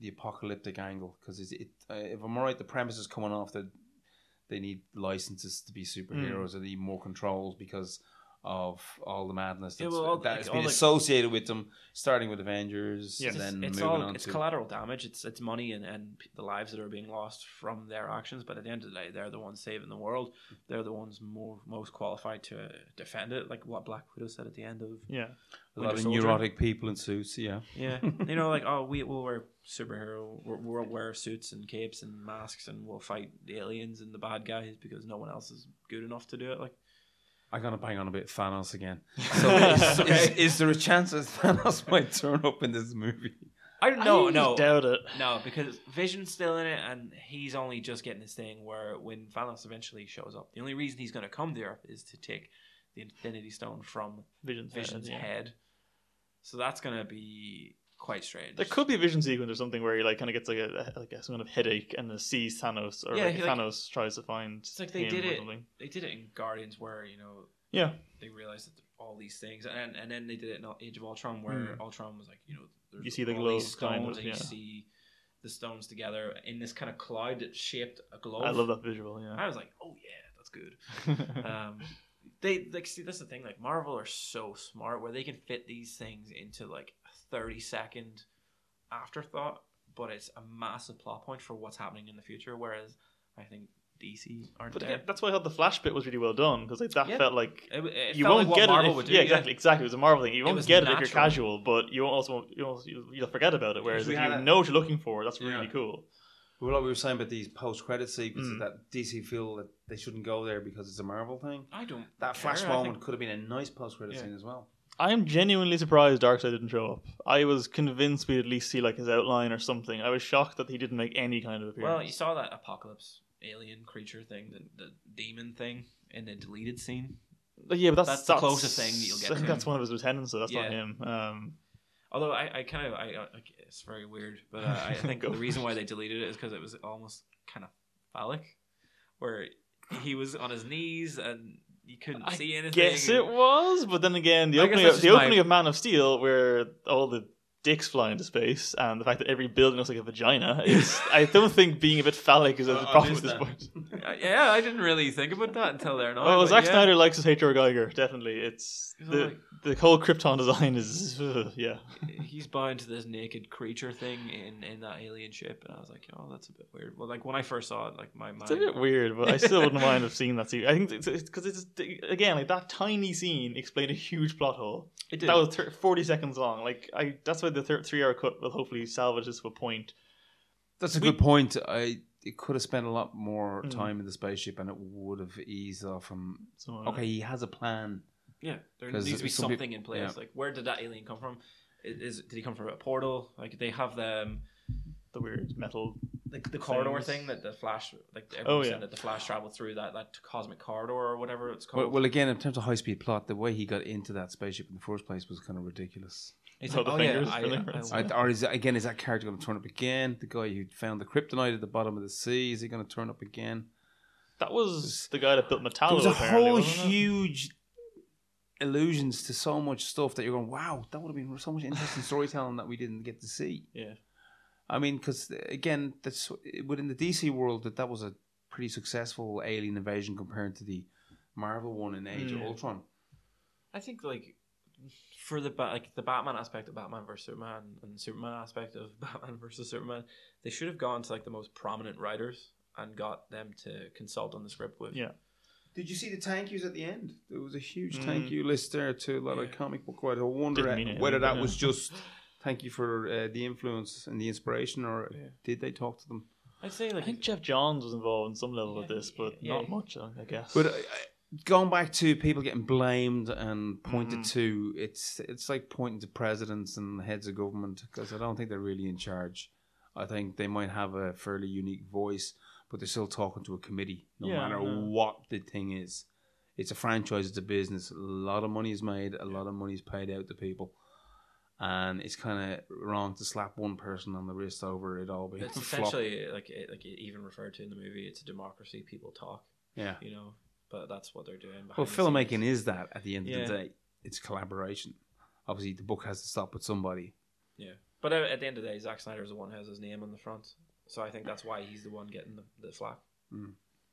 the apocalyptic angle? Because it, uh, if I'm right, the premise is coming off that they need licenses to be superheroes and they need more controls because of all the madness Yeah, well, all- that like, has all been the- associated with them, starting with Avengers, Yes. and then it's moving all on it's to collateral damage. It's it's money and, and the lives that are being lost from their actions. But at the end of the day, they're the ones saving the world. They're the ones more most qualified to uh, defend it. Like what Black Widow said at the end of Yeah. a lot of neurotic people in suits. Yeah, Yeah, [laughs] you know, like oh, we will wear superhero, we'll, we'll wear suits and capes and masks, and we'll fight the aliens and the bad guys because no one else is good enough to do it. Like, I'm gonna bang on a bit Thanos again. [laughs] So is, is, is there a chance that Thanos [laughs] might turn up in this movie? I don't know, I no, doubt it. no, because Vision's still in it, and he's only just getting this thing where when Thanos eventually shows up, the only reason he's going to come to Earth is to take the Infinity Stone from Vision's, Vision's head, yeah. head. So that's going to be quite strange. There could be a vision sequence or something where he like kind of gets like a like a, some kind of headache and then sees Thanos or Yeah, like, he, like- Thanos tries to find. It's like they did it. something. They did it in Guardians, where you know Yeah, they realized that all these things, and and then they did it in Age of Ultron, where Ultron was like, you know. You see the glow, these kind stones, of, and yeah. you see the stones together in this kind of cloud that shaped a globe. I love that visual. Yeah. I was like, oh yeah, that's good. [laughs] um, they like see that's the thing. Like Marvel are so smart where they can fit these things into like a thirty second afterthought, but it's a massive plot point for what's happening in the future. Whereas I think DC aren't But there. again, that's why I thought the Flash bit was really well done because like, that Yeah. felt like It, it you felt won't like what get Marvel it. would If, do. yeah, exactly, exactly. It was a Marvel thing. You won't was get it if you're casual, but you won't also you won't, you'll you'll forget about it. Whereas if you a- know what you're looking for, that's really Yeah. cool. Well, like we were saying about these post-credit sequences Mm. that DC feel that they shouldn't go there because it's a Marvel thing. I don't. That care, flash I moment think- could have been a nice post-credit Yeah. scene as well. I am genuinely surprised Darkseid didn't show up. I was convinced we'd at least see like his outline or something. I was shocked that he didn't make any kind of appearance. Well, you saw that apocalypse alien creature thing, the, the demon thing in the deleted scene. Yeah, but that's, That's the closest thing that you'll get [laughs] I think that's one of his lieutenants, so that's not him. Um, Although I, I kind of, I, I, it's very weird, but uh, I [laughs] think the reason why they deleted it is because it was almost kind of phallic, where he was on his knees and you couldn't I see anything. guess it was, but then again, the I opening, of, the just my- opening of Man of Steel, where all the dicks fly into space, and the fact that every building looks like a vagina is, [laughs] I don't think being a bit phallic is a I problem at missed this that. point. Uh, [laughs] yeah, I didn't really think about that until there. now, Oh, but Zack yeah. Snyder likes his H.R. Giger, definitely. It's the like- the whole Krypton design is uh, [laughs] yeah. He's bound to this naked creature thing in, in that alien ship, and I was like, oh, that's a bit weird. Well, like when I first saw it, like my mind. It's a bit weird, but I still wouldn't mind have seen that scene. I think it's because it's, again like that tiny scene explained a huge plot hole. It did. That was thir- forty seconds long. Like I, that's why the thir- three-hour cut will hopefully salvage this to a point. That's a We- good point. I it could have spent a lot more Mm. time in the spaceship, and it would have eased off from. So, uh, Okay, he has a plan. Yeah, there 'Cause needs to be some peop- something in place. yeah. Like, where did that alien come from? Is, is did he come from a portal? Like, they have the um, the weird metal. the, the corridor thing that the Flash, like Oh, yeah. that the Flash traveled through that that cosmic corridor or whatever it's called. Well, well, again, in terms of high speed plot, the way he got into that spaceship in the first place was kind of ridiculous. It's Oh, like, the oh fingers yeah, I, for I. I, or is again is that character going to turn up again? The guy who found the kryptonite at the bottom of the sea is he going to turn up again? That was the guy that built Metallo. There was a whole huge allusions to so much stuff that you're going, wow, that would have been so much interesting storytelling that we didn't get to see. Yeah. I mean, because again, that's within the DC world that that was a pretty successful alien invasion compared to the Marvel one in Age of Mm. Ultron. I think like for the ba- like the Batman aspect of Batman versus Superman and Superman aspect of [laughs] Batman versus Superman, they should have gone to like the most prominent writers and got them to consult on the script with. Yeah. Did you see the thank yous at the end? There was a huge thank you list there to a lot of comic book writers. I wonder Didn't whether that was just thank you for uh, the influence and the inspiration, or did they talk to them? I'd say like I think Geoff Johns was involved in some level of this, but Yeah. not much, I I guess. But uh, going back to people getting blamed and pointed Mm-hmm. to, it's it's like pointing to presidents and heads of government because I don't think they're really in charge. I think they might have a fairly unique voice, but they're still talking to a committee, no Yeah, matter no. what the thing is. It's a franchise, it's a business. A lot of money is made, a lot of money is paid out to people. And it's kind of wrong to slap one person on the wrist over it all being it's [laughs] essentially like like it even referred to in the movie. It's a democracy. People talk, Yeah. you know, but that's what they're doing. Well, the filmmaking scenes. is that at the end of Yeah. the day. It's collaboration. Obviously, the book has to stop with somebody. Yeah, but at at the end of the day, Zack Snyder's the one who has his name on the front, so I think that's why he's the one getting the, the flack. Hmm.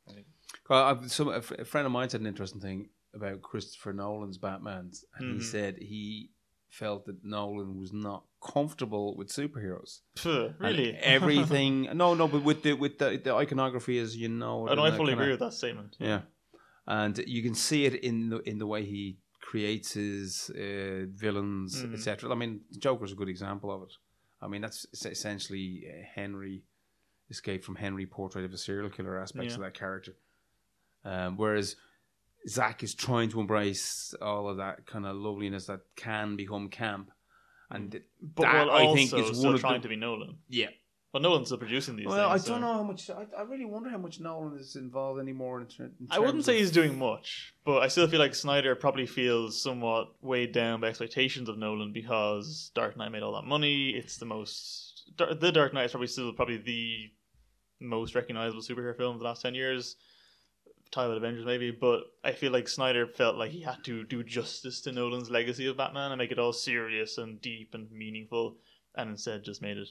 I think. Well, some, a, friend of mine said an interesting thing about Christopher Nolan's Batman's, and he mm-hmm. said he felt that Nolan was not comfortable with superheroes. [laughs] Phew, And really? everything. [laughs] no, no, but with the with the, the iconography, as you know. I know. I fully kinda- agree with that statement. Yeah, and you can see it in the in the way he creates his uh, villains, Mm. etc. I mean, Joker's a good example of it. I mean, that's essentially uh, Henry escape from Henry portrait of a serial killer aspects of that character. Um, whereas Zack is trying to embrace all of that kind of loveliness that can become camp, and th- But that while I think is still one of trying the to be Nolan. yeah. Well, Nolan's still producing these Well, I things. don't so- know how much. I, I really wonder how much Nolan is involved anymore. In, ter- in I wouldn't say he's doing much, but I still feel like Snyder probably feels somewhat weighed down by expectations of Nolan because Dark Knight made all that money. It's the most the Dark Knight is probably still probably the most recognizable superhero film of the last ten years. Tied with Avengers maybe, but I feel like Snyder felt like he had to do justice to Nolan's legacy of Batman and make it all serious and deep and meaningful, and instead just made it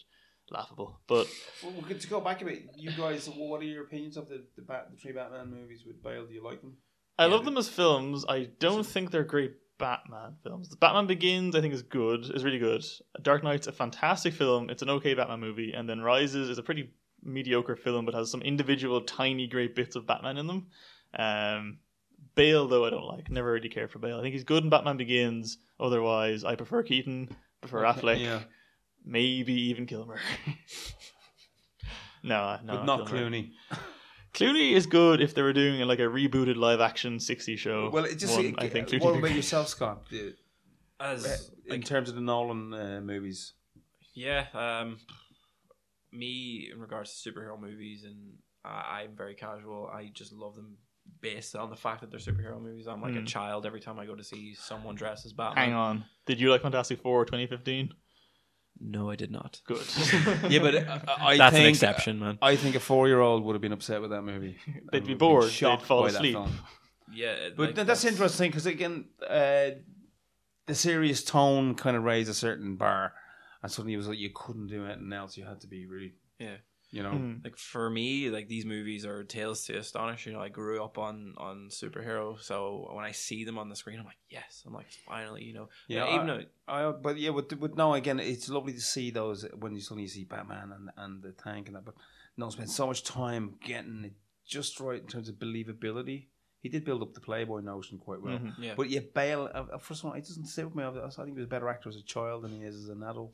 laughable. But Well, we'll get to go back a bit. You guys, what are your opinions of the the, Bat, the three Batman movies with Bale? Do you like them? I love them as films. I don't think they're great Batman films. The Batman Begins, I think, is good. is really good. Dark Knight's a fantastic film. It's an okay Batman movie, and then Rises is a pretty mediocre film, but has some individual tiny great bits of Batman in them. Um, Bale, though, I don't like. Never really cared for Bale. I think he's good in Batman Begins. Otherwise, I prefer Keaton, prefer Affleck, Yeah, maybe even Kilmer. [laughs] no, no, but not Kilmer. Clooney. Clooney is good if they were doing like a rebooted live action 60 show. Well, it just One, I think Clooney what would about [laughs] yourself, Scott? The- As in like, terms of the Nolan uh, movies, yeah, um, me in regards to superhero movies, and I, I'm very casual. I just love them based on the fact that they're superhero movies. I'm like a Mm. child every time I go to see someone dressed as Batman. Hang on. Did you like Fantastic Four 2015? No, I did not. Good. [laughs] yeah, but I, I That's think an exception, man. I think a four-year-old would have been upset with that movie. [laughs] They'd be would have been bored. They'd fall asleep. [laughs] Yeah, But like, th- that's interesting because again, uh, the serious tone kind of raised a certain bar, and suddenly it was like you couldn't do anything else. You had to be really, Yeah. You know. Mm. like for me like these movies are tales to astonish you know i grew up on on superhero so when i see them on the screen i'm like yes i'm like finally you know Yeah, even I- though I, but yeah, but, with no, again, it's lovely to see those when you suddenly see Batman and, and the tank and that. But no, spent so much time getting it just right in terms of believability. He did build up the Playboy notion quite well. Mhm. yeah But yeah, Bale, uh, uh, first of all, it doesn't sit with me. I I think he was a better actor as a child than he is as an adult.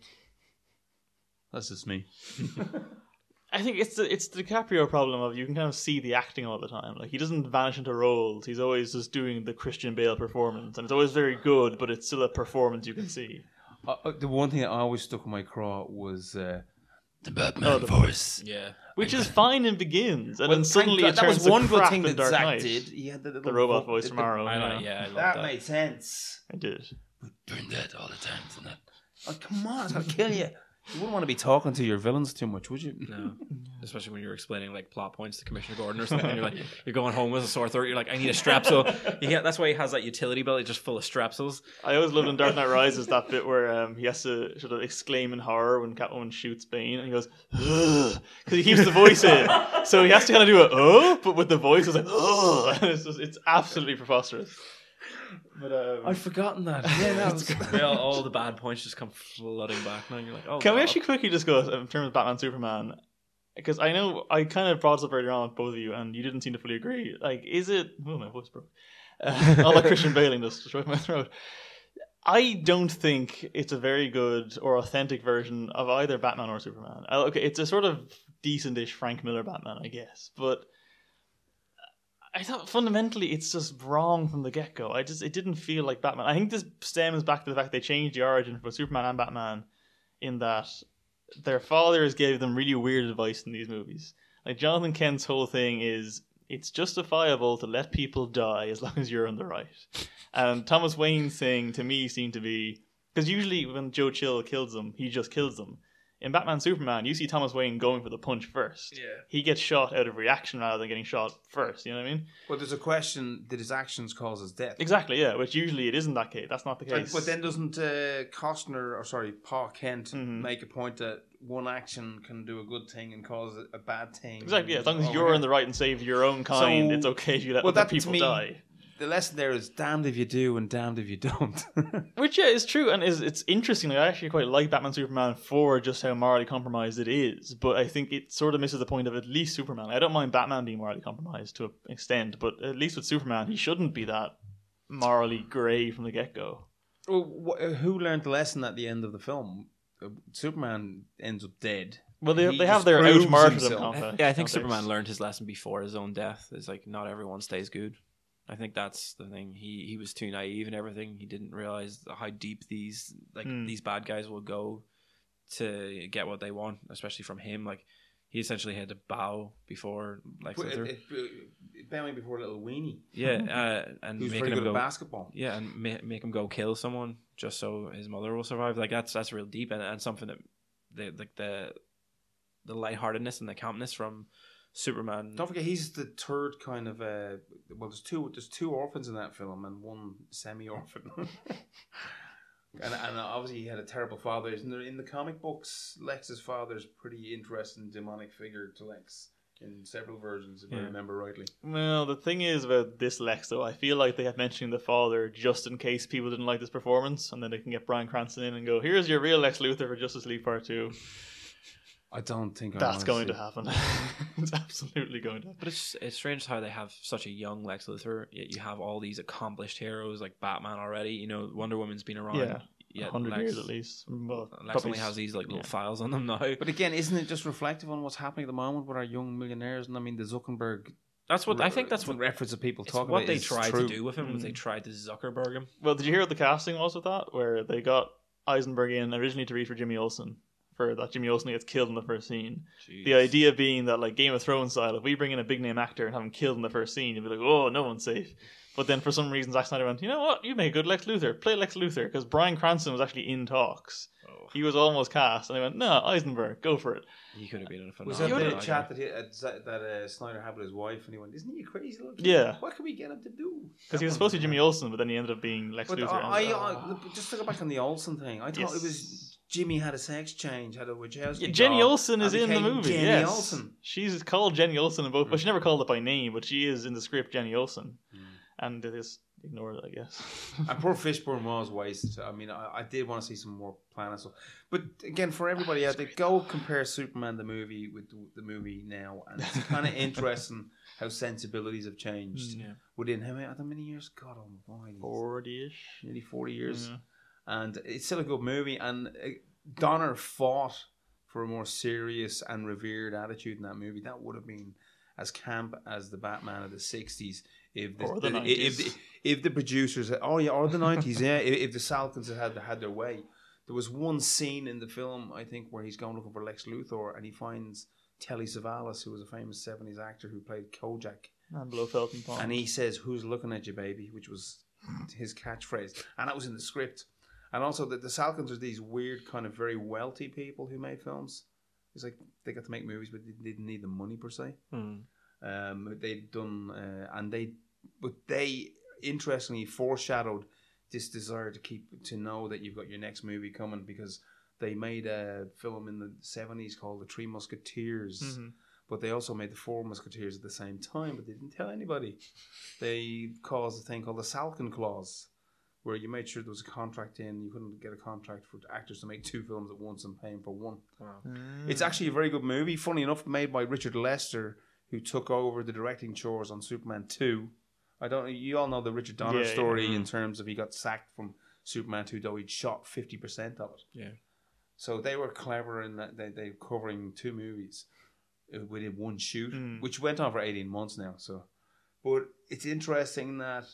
That's just me. [laughs] I think it's the it's the DiCaprio problem of you can kind of see the acting all the time. Like he doesn't vanish into roles. He's always just doing the Christian Bale performance, and it's always very good, but it's still a performance you can see. Uh, uh, the one thing that I always stuck in my craw was uh, the Batman Oh, the- voice. yeah Which is fine in Begins, and Well, then suddenly God- it that was one good thing that Dark Zack Knight. did. He had the, little The robot vo- voice the- from Arrow. i know yeah. yeah i love That that, made sense. I did. Doing that all the time, isn't it? Oh, come on, it's gonna kill you. You wouldn't want to be talking to your villains too much, would you? no. Especially when you're explaining like plot points to commissioner gordon or something. You're like [laughs] you're going home with a sore throat. You're like i need a strepsil yeah that's why he has that utility belt it's just full of strepsils I always loved in Dark Knight Rises that bit where um, he has to sort of exclaim in horror when Catwoman shoots Bane, and he goes, because he keeps the voice in, so he has to kind of do a oh, but with the voice, it's like oh, [laughs] it's just it's absolutely preposterous. But um, I'd forgotten that. [laughs] Yeah, that was. Well, all the bad points just come flooding back now you're like oh can we actually quickly discuss in terms of Batman Superman? because I know I kind of brought this up earlier on with both of you, and you didn't seem to fully agree. Like, is it? Oh, my voice broke. Uh, all that Christian Bailing just destroyed my throat. I don't think it's a very good or authentic version of either Batman or Superman. Uh, Okay, it's a sort of decentish Frank Miller Batman, I guess, but I thought fundamentally it's just wrong from the get go. I just it didn't feel like Batman. I think this stems back to the fact they changed the origin for Superman and Batman in that their fathers gave them really weird advice in these movies. Like Jonathan Kent's whole thing is it's justifiable to let people die as long as you're on the right. And Thomas Wayne's thing to me seemed to be because usually when Joe Chill kills them, he just kills them. In Batman Superman, you see Thomas Wayne going for the punch first. Yeah. He gets shot out of reaction rather than getting shot first. You know what I mean? Well, there's a question: Did his actions cause his death? Exactly. Yeah. Which usually it isn't that case. That's not the case. but then doesn't uh, Costner or sorry, Pa Kent Mhm. make a point that one action can do a good thing and cause a- a bad thing? exactly. Yeah. As long as you're here. in the right and save your own kind, So- it's okay if you let Well, other that to people me- die. The lesson there is damned if you do and damned if you don't. [laughs] Which yeah, is true, and is it's interesting. Like, I actually quite like Batman Superman for just how morally compromised it is, but I think it sort of misses the point of at least Superman. I don't mind Batman being morally compromised to an extent, but at least with Superman, he shouldn't be that morally grey from the get go. well, wh- who learned the lesson at the end of the film? Uh, Superman ends up dead. Well, they, they have their proves out martyrdom Yeah, I think. Superman learned his lesson before his own death. It's like not everyone stays good. I think that's the thing. He he was too naive and everything. He didn't realize how deep these like Hmm. these bad guys will go to get what they want, especially from him. Like he essentially had to bow before But it, it, bowing before little weenie, yeah, uh, [laughs] and who's making him go. basketball. Yeah, and ma- make him go kill someone just so his mother will survive. Like that's that's real deep and, and something that the like the the lightheartedness and the campness from Superman. Don't forget, he's the third kind of. Uh, well, there's two. There's two orphans in that film and one semi-orphan. [laughs] and, and obviously, he had a terrible father. Isn't there in the comic books? Lex's father's pretty interesting demonic figure to Lex in several versions, if I remember rightly. Well, the thing is about this Lex, though, I feel like they have mentioned the father just in case people didn't like this performance, and then they can get Bryan Cranston in and go, "Here's your real Lex Luthor for Justice League Part 2. I don't think I That's wanna going see- to happen. [laughs] it's absolutely going to happen. But it's it's strange how they have such a young Lex Luthor, yet you have all these accomplished heroes like Batman already. You know, Wonder Woman's been around. Yeah, yet hundred years at least. Well, Lex probably only has these like little yeah. files on them now. But again, isn't it just reflective on what's happening at the moment with our young millionaires? And I mean, the Zuckerberg. That's what I think. That's what reference that people it's talk what about. they tried true. to do with him. Mm. Was they tried to Zuckerberg him. Well, did you hear what the casting was with that? Where they got Eisenberg in originally to read for Jimmy Olsen. For that Jimmy Olsen gets killed in the first scene. The idea being that, like Game of Thrones style, if we bring in a big name actor and have him killed in the first scene, you'd be like, oh, no one's safe. But then for some reason, Zack Snyder went, you know what? You make a good Lex Luthor. Play Lex Luthor. Because Bryan Cranston was actually in talks. Oh, He was almost cast. And they went, no, Eisenberg, go for it. he could have been a Was phenomenal. that the actor. chat that he, uh, that uh, Snyder had with his wife, and he went, "Isn't he a crazy little kid? Yeah. What can we get him to do?" Because he was supposed to be Jimmy Olsen, but then he ended up being Lex But Luthor. I, I, I- just to go back on the Olsen thing, I thought Yes. it was Jimmy had a sex change, had a Wachowski. Yeah, Jenny doll, Olsen is in the movie. Jenny yes. Olsen. She's called Jenny Olsen in both. Well, she never mm. called it by name, but she is in the script Jenny Olsen. Mm. And it is ignored it, I guess. [laughs] And poor Fishburne was wasted. I mean, I, I did want to see some more planets. But again, for everybody out there, go compare Superman the movie with the, the movie now, and it's kind of [laughs] interesting how sensibilities have changed mm, Yeah. within how many, how many years? God almighty, 40 ish. nearly forty years. Yeah. And it's still a good movie. And uh, Donner fought for a more serious and revered attitude in that movie. That would have been as camp as the Batman of the '60s. If the, Or the if, 90s. the, if the producers, had, oh yeah, or the '90s, yeah, if, if the Salkinds had had, had their way. There was one scene in the film, I think, where he's going looking for Lex Luthor, and he finds Telly Savalas, who was a famous '70s actor who played Kojak, And Blofeld and Bond. and he says, "Who's looking at you, baby?" Which was his catchphrase, and that was in the script. And also, the, the Salkinds are these weird, kind of very wealthy people who made films. It's like they got to make movies, but they didn't need the money per se. Hmm. Um, they'd done, uh, and they, but they interestingly foreshadowed this desire to keep to know that you've got your next movie coming because they made a film in the seventies called The Three Musketeers. Mhm. But they also made the Four Musketeers at the same time, but they didn't tell anybody. They caused a thing called the Salkind Clause, where you made sure there was a contract in. You couldn't get a contract for actors to make [laughs] two films at once and paying for one. It's actually a very good movie. Funny enough, made by Richard Lester, who took over the directing chores on Superman two. I don't. You all know the Richard Donner Yeah, yeah. story in terms of he got sacked from Superman two, though he'd shot fifty percent of it. Yeah. So they were clever in that they they were covering two movies uh, within one shoot, Mm. which went on for eighteen months now. So, but it's interesting that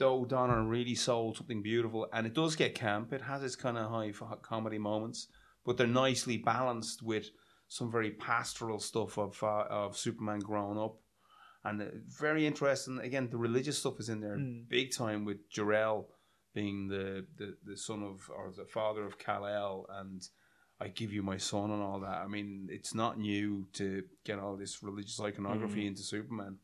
though Donner really sold something beautiful, and it does get camp. It has its kind of high comedy moments, but they're nicely balanced with some very pastoral stuff of uh, of Superman growing up. And uh, very interesting. Again, the religious stuff is in there Mm. big time with Jor-El being the, the, the son of or the father of Kal El and I give you my son and all that. I mean, it's not new to get all this religious iconography into Superman.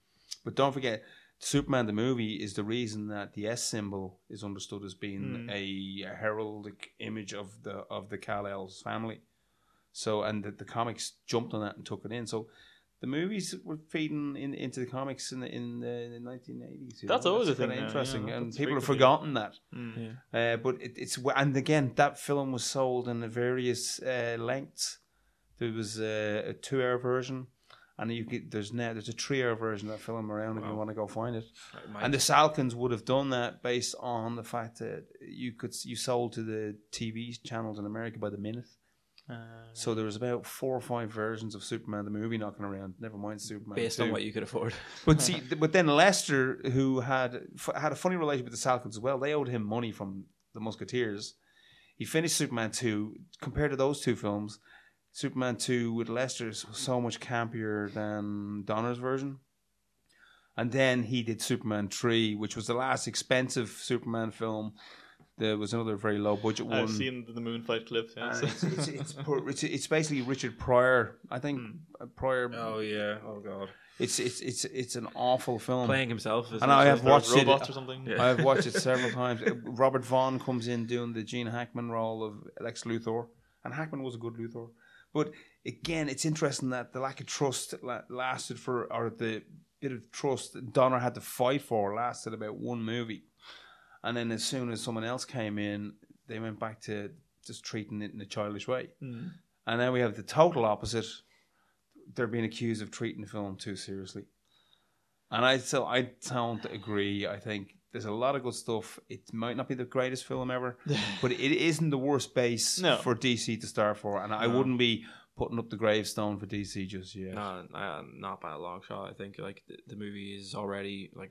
But don't forget, Superman the movie is the reason that the S symbol is understood as being a, a heraldic image of the of the Kal El's family. So and the, the comics jumped on that and took it in. So the movies were feeding in, into the comics in the, in the, 1980s. That's know? always a thing interesting, yeah, and people have forgotten that. Mm. Uh, but it, it's and again that film was sold in various uh, lengths. There was a, a two-hour version, and you could, there's now there's a three-hour version of that film around if you want to go find it. And the Salkinds would have done that based on the fact that you could you sold to the TV channels in America by the minute. Uh, So there was about four or five versions of Superman the movie knocking around. Never mind Superman. based 2. on what you could afford. [laughs] But see, [laughs] but then Lester, who had f- had a funny relationship with the Salkinds as well, they owed him money from the Musketeers. He finished Superman two. Compared to those two films, Superman two with Lester is so much campier than Donner's version. And then he did Superman three, which was the last expensive Superman film. There was another very low budget one. I've seen the Moonfight clips. Yeah, so- it's, it's, it's, [laughs] poor- it's, it's basically Richard Pryor. I think uh, Pryor. Oh yeah. Oh god. It's it's it's it's an awful film. Playing himself. Is And I have There was watched it. robots or something. Yeah. I've watched it [laughs] several times. Uh, Robert Vaughn comes in doing the Gene Hackman role of Lex Luthor, and Hackman was a good Luthor. But again, it's interesting that the lack of trust lasted for, or the bit of trust that Donner had to fight for lasted about one movie, and then as soon as someone else came in, they went back to just treating it in a childish way. Mm. And then we have the total opposite. They're being accused of treating the film too seriously. And I so I don't agree. I think there's a lot of good stuff. It might not be the greatest film ever, [laughs] but it isn't the worst base No. for DC to start for. And I wouldn't be putting up the gravestone for DC just yet. No, not by a long shot. I think like the, the movie is already like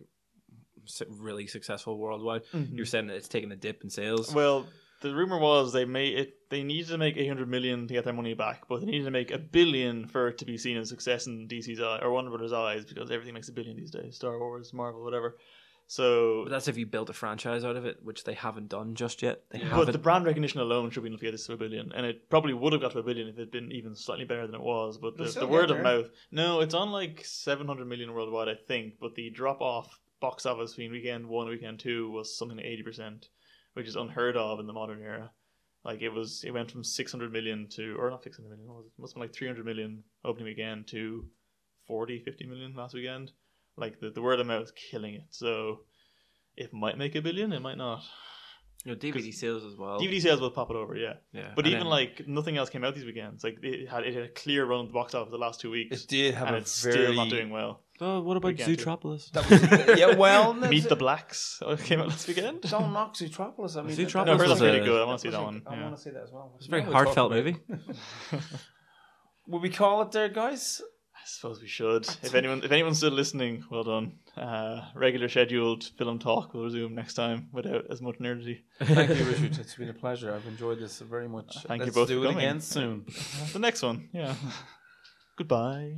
really successful worldwide. Mm-hmm. You're saying that it's taking a dip in sales. Well, the rumor was they made it. They needed to make 800 million to get their money back, but they needed to make a billion for it to be seen as success in DC's eye or Warner Brothers' eyes because everything makes a billion these days. Star Wars, Marvel, whatever. So, but that's if you built a franchise out of it, which they haven't done just yet. They but haven't. the brand recognition alone should be enough to get this to a billion, and it probably would have got to a billion if it had been even slightly better than it was. But the, the word of mouth, no, it's on like 700 million worldwide, I think. But the drop off box office between weekend one and weekend two was something like 80 percent, which is unheard of in the modern era. Like it was, it went from 600 million to, or not 600 million, what was it? It must have been like 300 million opening weekend to 40, 50 million last weekend. Like the, the word of mouth is killing it. So it might make a billion, it might not. you know, DVD sales as well. DVD sales will pop it over, yeah. Yeah, But and even then- like nothing else came out these weekends. Like it had it had a clear run at the box office the last two weeks, It did have and a it's very still not doing well. Oh, what about Weekend. Zootropolis? That was, [laughs] yeah, well, Meet the Blacks it came out last weekend. [laughs] Don't knock Zootropolis. I mean, Zootropolis that- No, I heard was that's pretty a- good. I want to see that one. I yeah. want to see that as well. It's a very Now we're talking heartfelt movie. [laughs] Will we call it there, guys? I suppose we should. If anyone, if anyone's still listening, well done. Uh, regular scheduled film talk will resume next time without as much nerdity. Thank you, [laughs] Richard. It's been a pleasure. I've enjoyed this very much. Thank you Let's both do for it coming. again soon. The next one, yeah. [laughs] Goodbye.